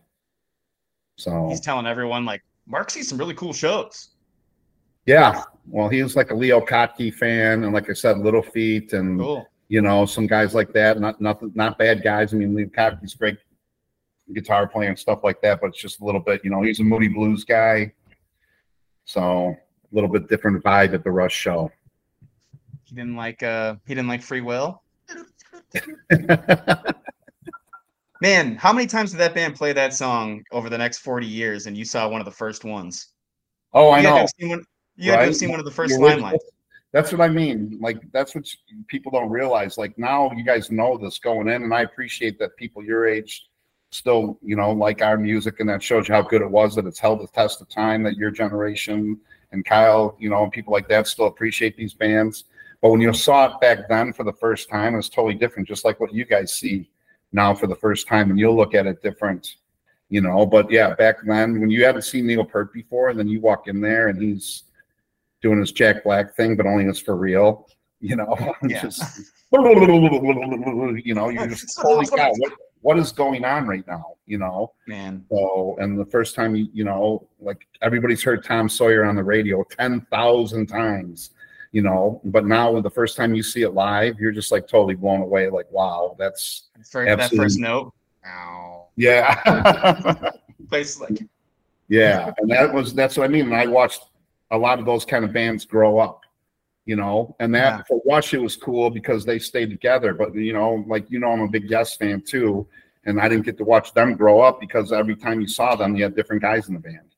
So He's telling everyone like Mark sees some really cool shows. yeah, well, he was like a Leo Kottke fan, and like I said, Little Feat, and Cool. you know some guys like that. Not nothing, not bad guys. I mean, Leo Kottke's great guitar playing and stuff like that, but it's just a little bit. You know, he's a Moody Blues guy, so a little bit different vibe at the Rush show. He didn't like uh he didn't like free will. Man, how many times did that band play that song over the next 40 years and you saw one of the first ones? oh, I you to know. one, you had to have seen one of the first The original- limelights. That's what I mean. Like that's what people don't realize. Like now you guys know this going in, and I appreciate that people your age still, you know, like our music, and that shows you how good it was that it's held the test of time. That your generation and Kyle, you know, and people like that still appreciate these bands. But when you saw it back then for the first time, it was totally different, just like what you guys see now for the first time, and you'll look at it different, you know. But yeah, back then when you haven't seen Neil Peart before, and then you walk in there and he's doing his Jack Black thing, but only it's for real, you know. Yeah. just, you know, you're just holy cow, what, what is going on right now, you know? Man. So, and the first time you, you know, like everybody's heard Tom Sawyer on the radio 10,000 times, you know, but now with the first time you see it live, you're just like totally blown away. Like, wow, that's, For that first note. Ow. yeah. Place like yeah. And that was, that's what I mean. And I watched a lot of those kind of bands grow up, you know, and that Yeah. for Rush it was cool because they stayed together. But, you know, like, you know, I'm a big Yes fan too. And I didn't get to watch them grow up because every time you saw them, you had different guys in the band.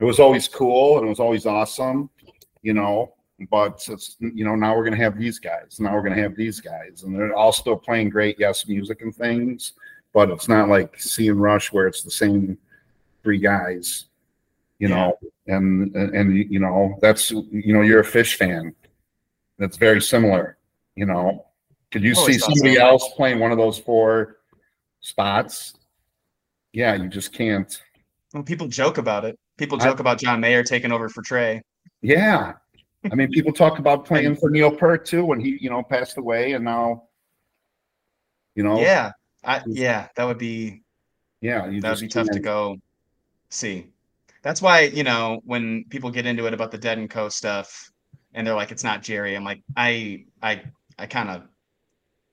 It was always cool and it was always awesome, you know. But it's, you know, now we're gonna have these guys. Now we're gonna have these guys, and they're all still playing great yes music and things. But it's not like seeing Rush where it's the same three guys, you know. And and, and you know that's you know you're a Phish fan. That's very similar, you know. Could you see somebody so. else playing one of those four spots? Yeah, you just can't. well, people joke about it. People I- joke about John Mayer taking over for Trey. Yeah. I mean, people talk about playing for Neil Peart too when he, you know, passed away and now, you know, Yeah. I yeah, that would be yeah, you that would just be tough to go see. That's why, you know, when people get into it about the Dead and Co stuff and they're like, it's not Jerry, I'm like, I I I kind of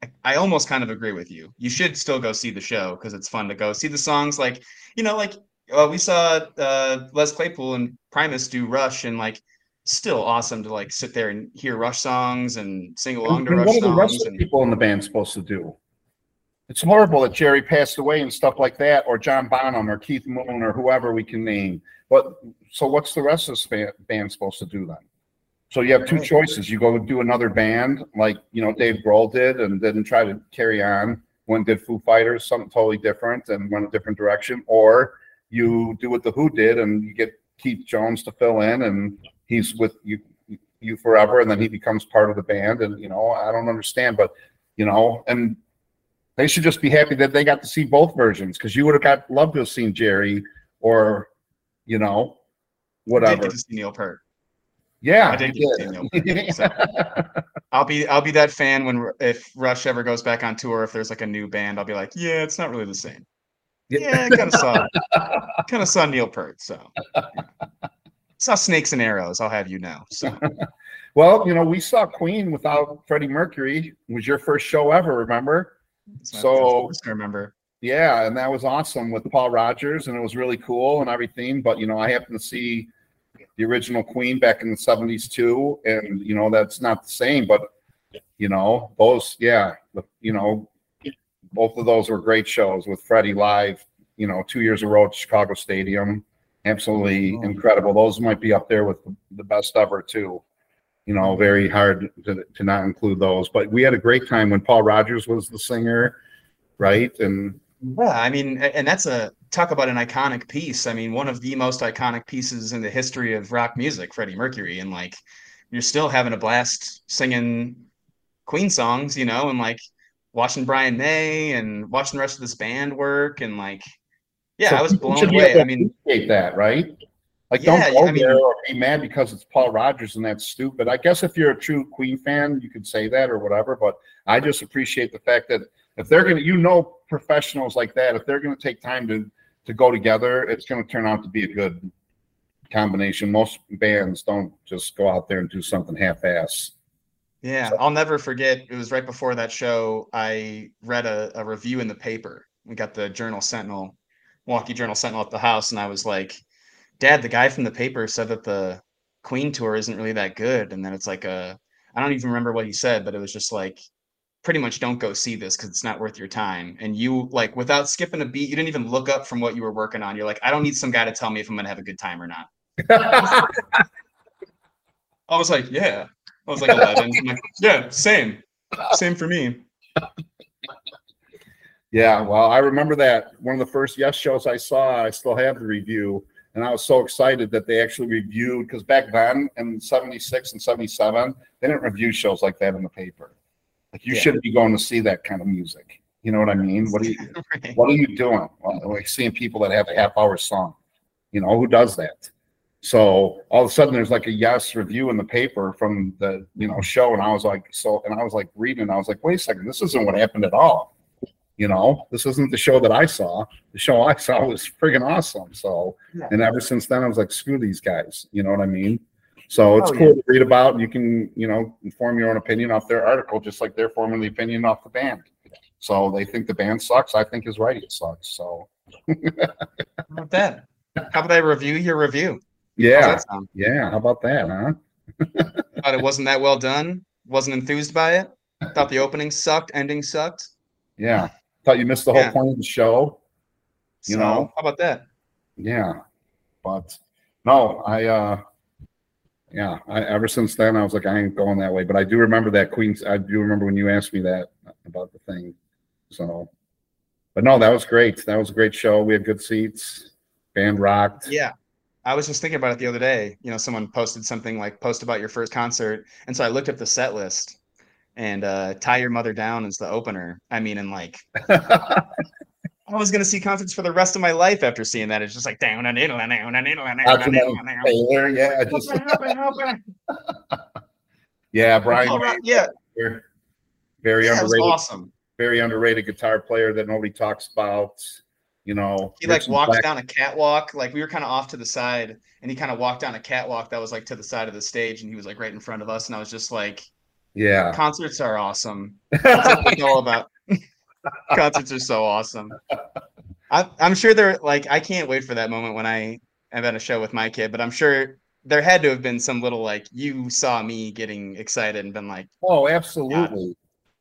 I, I almost kind of agree with you. You should still go see the show because it's fun to go see the songs. Like, you know, like uh, we saw uh, Les Claypool and Primus do Rush, and like, still awesome to like sit there and hear Rush songs and sing along to And Rush what are the rest songs. of the people in the band supposed to do? It's horrible that Jerry passed away and stuff like that, or John Bonham or Keith Moon or whoever we can name. But so what's the rest of this band, band supposed to do then? So you have two choices. You go do another band like, you know, Dave Grohl did and didn't try to carry on. Went did Foo Fighters, something totally different and went a different direction. Or you do what the Who did and you get Keith Jones to fill in and he's with you you forever and then he becomes part of the band and you know i don't understand but you know and they should just be happy that they got to see both versions because you would have got loved to have seen jerry or you know I did whatever get to see Neil Peart. Yeah I did get see Neil So I'll be I'll be that fan when if Rush ever goes back on tour. If there's like a new band, I'll be like, yeah, it's not really the same. Yeah, I kind of saw kind of saw Neil Peart. So yeah. saw Snakes and Arrows. I'll have you know. So well you know we saw queen without freddie mercury it was your first show ever remember So- I remember. Yeah, and that was awesome with Paul Rodgers, and it was really cool and everything. But you know, I happened to see the original Queen back in the '70s too, and you know that's not the same. But you know, those, yeah, you know, both of those were great shows with Freddie live. You know, two years in a row at Chicago Stadium, absolutely Oh. incredible. Those might be up there with the best ever too. You know, very hard to, to not include those. But we had a great time when Paul Rodgers was the singer, right? And Yeah, I mean, and that's a talk about an iconic piece. I mean, one of the most iconic pieces in the history of rock music, Freddie Mercury, and like you're still having a blast singing Queen songs, you know, and like watching Brian May and watching the rest of this band work and like yeah, So I was blown away. I mean, appreciate that, right? Like, Yeah, don't go I mean- there or be mad because it's Paul Rodgers and that's stupid. I guess if you're a true Queen fan, you could say that or whatever. But I just appreciate the fact that if they're gonna, you know, professionals like that, if they're gonna take time to to go together, it's gonna turn out to be a good combination. Most bands don't just go out there and do something half-ass. Yeah, So- I'll never forget. It was right before that show. I read a, a review in the paper. We got the Journal Sentinel, Milwaukee Journal Sentinel at the house, and I was like, Dad, the guy from the paper said that the Queen tour isn't really that good. And then it's like a, I don't even remember what he said, but it was just like, pretty much don't go see this because it's not worth your time. And you like without skipping a beat, you didn't even look up from what you were working on. You're like, I don't need some guy to tell me if I'm gonna have a good time or not. I was like, yeah, I was like 11. I'm like, yeah, same. Same for me. Yeah, well, I remember that one of the first Yes shows I saw. I still have the review, and I was so excited that they actually reviewed because back then in '76 and '77, they didn't review shows like that in the paper. Like you Yeah. shouldn't be going to see that kind of music. You know what I mean? What are you Right. What are you doing? Well, Like seeing people that have a half hour song. You know who does that? So all of a sudden, there's like a Yes review in the paper from the you know show, and I was like, so, and I was like reading, and I was like, wait a second, this isn't what happened at all. You know, this isn't the show that I saw. The show I saw was friggin' awesome. So, Yeah. and ever since then, I was like, screw these guys. You know what I mean? So it's Oh, cool to read about. You can, you know, inform your own opinion off their article, just like they're forming the opinion off the band. So they think the band sucks. I think his writing sucks. So How about that? How about I review your review? Yeah, yeah. How about that, huh? Thought it wasn't that well done. Wasn't enthused by it. Thought the opening sucked. Ending sucked. Yeah. Thought you missed the whole Yeah. point of the show. You So, know? How about that? Yeah. But no, I uh yeah, I ever since then I was like, I ain't going that way. But I do remember that Queens I do remember when you asked me that about the thing. So but no, that was great. That was a great show. We had good seats. Band rocked. Yeah. I was just thinking about it the other day. You know, someone posted something like post about your first concert. And so I looked up the set list and uh Tie Your Mother Down is the opener. I mean, and like I was gonna see concerts for the rest of my life after seeing that. It's just like down and down and down and down and down. Taylor, yeah, just yeah, Brian Yeah, very yeah, underrated, awesome. very underrated guitar player that nobody talks about. You know, He like Black- down a catwalk. Like we were kind of off to the side, and he kind of walked down a catwalk that was like to the side of the stage, and he was like right in front of us. And I was just like, Yeah, concerts are awesome. That's all about. concerts are so awesome. I, I'm sure they're like, I can't wait for that moment when I am at a show with my kid, but I'm sure there had to have been some little like you saw me getting excited and been like, oh, absolutely.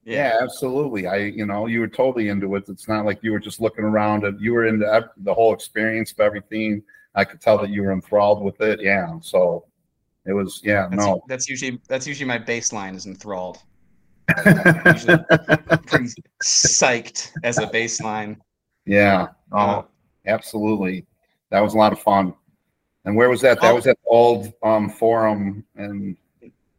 yeah, Yeah, absolutely. I, you know, you were totally into it. It's not like you were just looking around and you were into the whole experience of everything. I could tell that you were enthralled with it. Yeah. So it was, yeah, that's, no. that's usually that's usually my baseline is enthralled. Usually pretty psyched as a baseline. yeah. Oh, Uh, absolutely. That was a lot of fun. And where was that? That Oh. was at the old um, forum and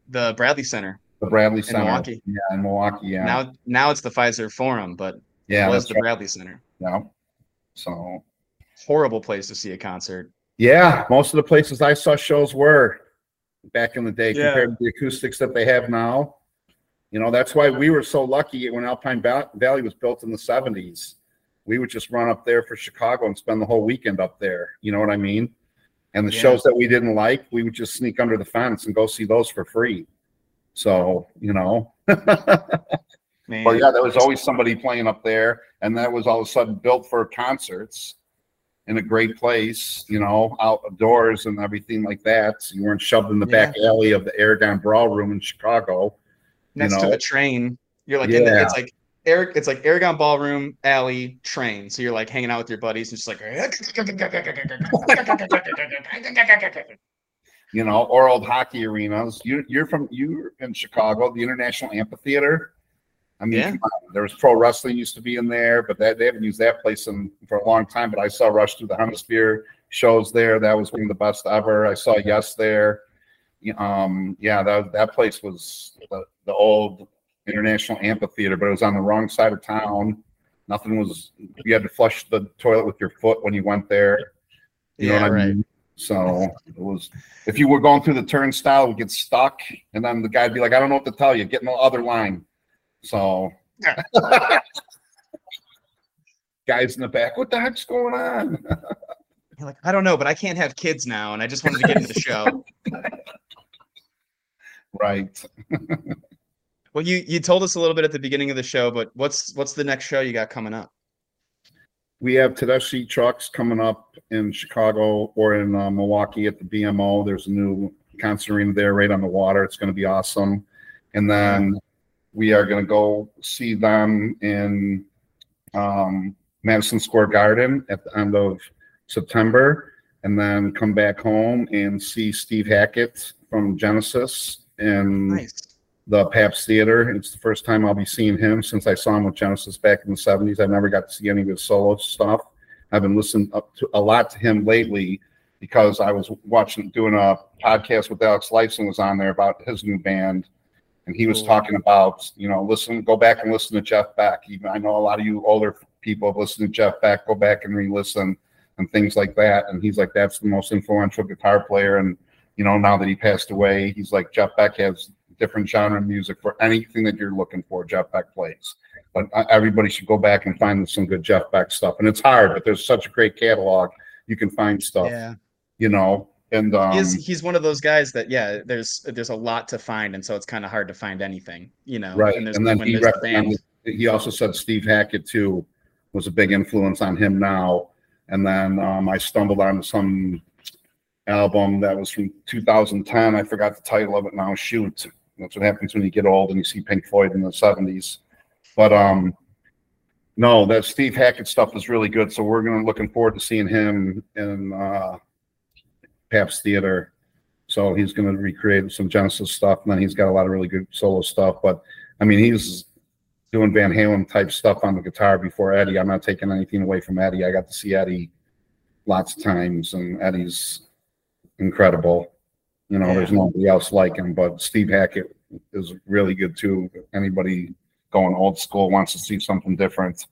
the Bradley Center. the Bradley Center. In Milwaukee. Yeah, in Milwaukee. Yeah. Now now it's the Fiserv Forum, but yeah. it was the right. Bradley Center. Yeah. So Horrible place to see a concert. Yeah, most of the places I saw shows were back in the day Yeah. compared to the acoustics that they have now. You know, that's why we were so lucky when Alpine Valley was built in the 70s. We would just run up there for Chicago and spend the whole weekend up there. You know what I mean? And the Yeah. shows that we didn't like, we would just sneak under the fence and go see those for free. So, you know, well, yeah, there was always somebody playing up there, and that was all of a sudden built for concerts in a great place, you know, outdoors and everything like that. So you weren't shoved in the back alley of the Aragon Brawl Room in Chicago. Next you to the train. You're like in the, it's like Eric, it's like Aragon Ballroom Alley train. So you're like hanging out with your buddies and just like You know, or old hockey arenas. You, you're from you're in Chicago, the International Amphitheater. I mean, Yeah. there was pro wrestling used to be in there, but that they haven't used that place in for a long time. But I saw Rush Through the Hemisphere shows there. That was one of the best ever. I saw Yes there. Um, yeah, that that place was the, old International Amphitheater, but it was on the wrong side of town. Nothing was. You had to flush the toilet with your foot when you went there. You know Yeah, what I right. mean? So it was. If you were going through the turnstile, would get stuck, and then the guy'd be like, "I don't know what to tell you. Get in the other line." So, guys in the back, what the heck's going on? You're like, I don't know, but I can't have kids now, and I just wanted to get into the show. right. Well, you you told us a little bit at the beginning of the show, but what's what's the next show you got coming up? We have Tedeschi trucks coming up in Chicago or in uh, Milwaukee at the BMO. There's a new concert arena there right on the water. It's going to be awesome. And then we are going to go see them in um, Madison Square Garden at the end of September, and then come back home and see Steve Hackett from Genesis in Nice. The Pabst Theater. It's the first time I'll be seeing him since I saw him with Genesis back in the seventies. I've never got to see any of his solo stuff. I've been listening up to a lot to him lately because I was watching doing a podcast with Alex Lifeson was on there about his new band. And he was Cool. talking about, you know, listen, go back and listen to Jeff Beck. Even I know a lot of you older people have listened to Jeff Beck, go back and re-listen and things like that. And he's like, that's the most influential guitar player. And, you know, now that he passed away, he's like, Jeff Beck has different genre music for anything that you're looking for. Jeff Beck plays, but everybody should go back and find some good Jeff Beck stuff. And it's hard, but there's such a great catalog. You can find stuff, Yeah. you know, and, um, He is, he's one of those guys that yeah, there's there's a lot to find, and so it's kind of hard to find anything, you know. right. And, And then he the he also said Steve Hackett too was a big influence on him now. And then, um, I stumbled onto some album that was from 2010. I forgot the title of it now. Shoot. That's what happens when you get old and you see Pink Floyd in the 70s. But um no, that Steve Hackett stuff is really good. So we're gonna looking forward to seeing him in uh Pabst Theater. So he's gonna recreate some Genesis stuff, and then he's got a lot of really good solo stuff. But I mean he's doing Van Halen type stuff on the guitar before Eddie. I'm not taking anything away from Eddie. I got to see Eddie lots of times, and Eddie's incredible. You know, there's nobody else like him, but Steve Hackett is really good too. Anybody going old school wants to see something different.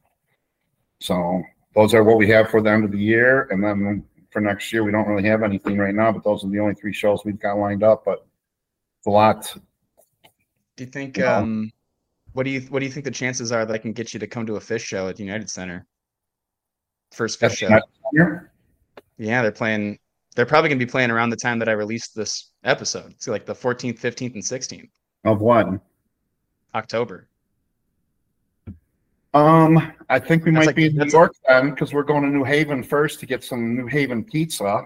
So those are what we have for the end of the year. And then for next year, we don't really have anything right now, but those are the only three shows we've got lined up, but it's a lot. do you think you know. um, what do you what do you think the chances are that I can get you to come to a Phish show at the United Center? First Phish That's show. not. Yeah, they're playing. They're probably gonna be playing around the time that I released this episode. It's like the 14th, 15th, and 16th Of what? October. Um, I think we That's might like- be in New York then, because we're going to New Haven first to get some New Haven pizza.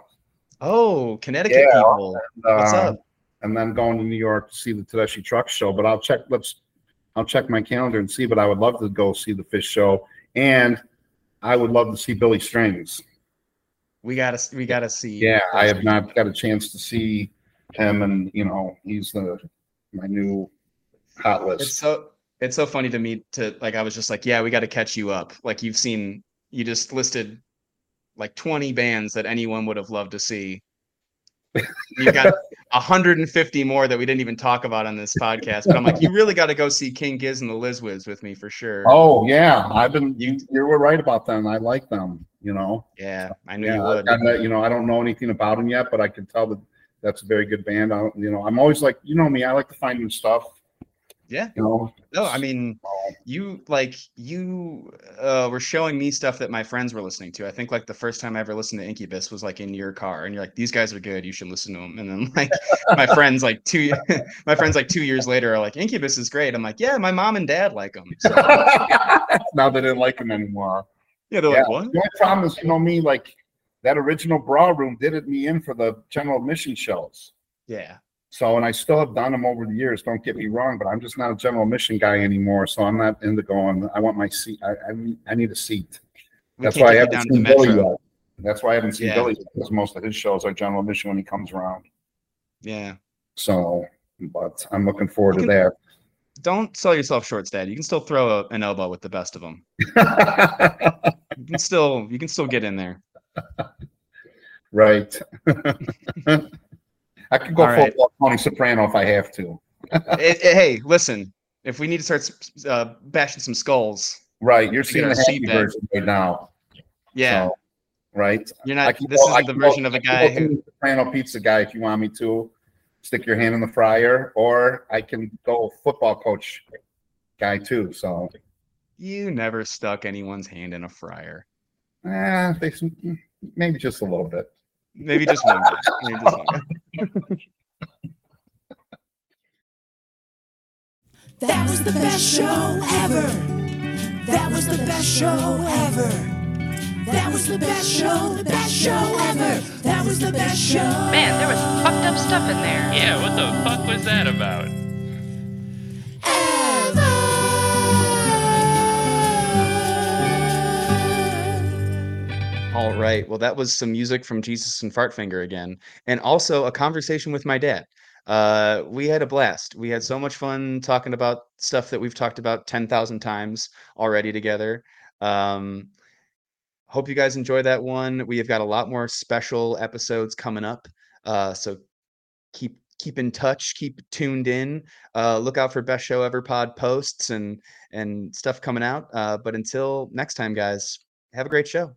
Oh, Connecticut Yeah. people. What's uh, up? And then going to New York to see the Tedeschi Trucks Show. But I'll check. Let's. I'll check my calendar and see. But I would love to go see the Phish Show, and I would love to see Billy Strings. We gotta we gotta see. Yeah, I have not got a chance to see him, and you know he's the my new hot list. It's so it's so funny to me to like I was just like, yeah, we got to catch you up. Like you've seen, you just listed like 20 bands that anyone would have loved to see. You've got 150 more that we didn't even talk about on this podcast. But I'm like, you really got to go see King Giz and the Liz Wiz with me for sure. Oh yeah, I've been. You you were right about them. I like them. You know. yeah, I knew Yeah, you would. I- you know, I don't know anything about them yet, but I can tell that that's a very good band. I, you know, I'm always like, you know me, I like to find new stuff. Yeah. You know, No, I mean, you like you uh, were showing me stuff that my friends were listening to. I think like the first time I ever listened to Incubus was like in your car, and you're like, "These guys are good. You should listen to them." And then like my friends like two, my friends like two years later are like, "Incubus is great." I'm like, "Yeah, my mom and dad like them." So, now they didn't like them anymore. yeah, they're Yeah. like, "What?" Only problem is, you know me, like that original Brawl Room did it me in for the general admission shows. Yeah, So, and I still have done them over the years. Don't get me wrong, but I'm just not a general mission guy anymore. So I'm not into going. I want my seat. I I, need- I need a seat. we That's can't why I haven't down to the seen Billy metro. yet. That's why I haven't seen Yeah. Billy yet, because most of his shows are general mission when he comes around. Yeah, So, but I'm looking forward to that. don't sell yourself short, Dad. You can still throw a, an elbow with the best of them. You can still you can still get in there. right. I could go All right. full Tony Soprano if I have to. It- it- hey, listen, if we need to start uh, bashing some skulls, Right. You're seeing the happy version right now. yeah, So, right. you're not. This go- isn't the go- version of a guy who. Soprano pizza guy if you want me to. Stick your hand in the fryer, or I can go football coach guy too. So, You never stuck anyone's hand in a fryer. eh, they, maybe just a little bit. Maybe just one guy. Maybe just one guy. That was the best show ever. That was the best show ever. That was the best show, the best show ever. That was the best show. Man, there was fucked up stuff in there. Yeah, what the fuck was that about? All right. Well, that was some music from Jesus and Fartfinger again, and also a conversation with my dad. Uh, we had a blast. We had so much fun talking about stuff that we've talked about 10,000 times already together. Um, hope you guys enjoy that one. We have got a lot more special episodes coming up. Uh, so keep keep in touch, keep tuned in. Uh, look out for best show ever pod posts and and stuff coming out. Uh, but until next time, guys, have a great show.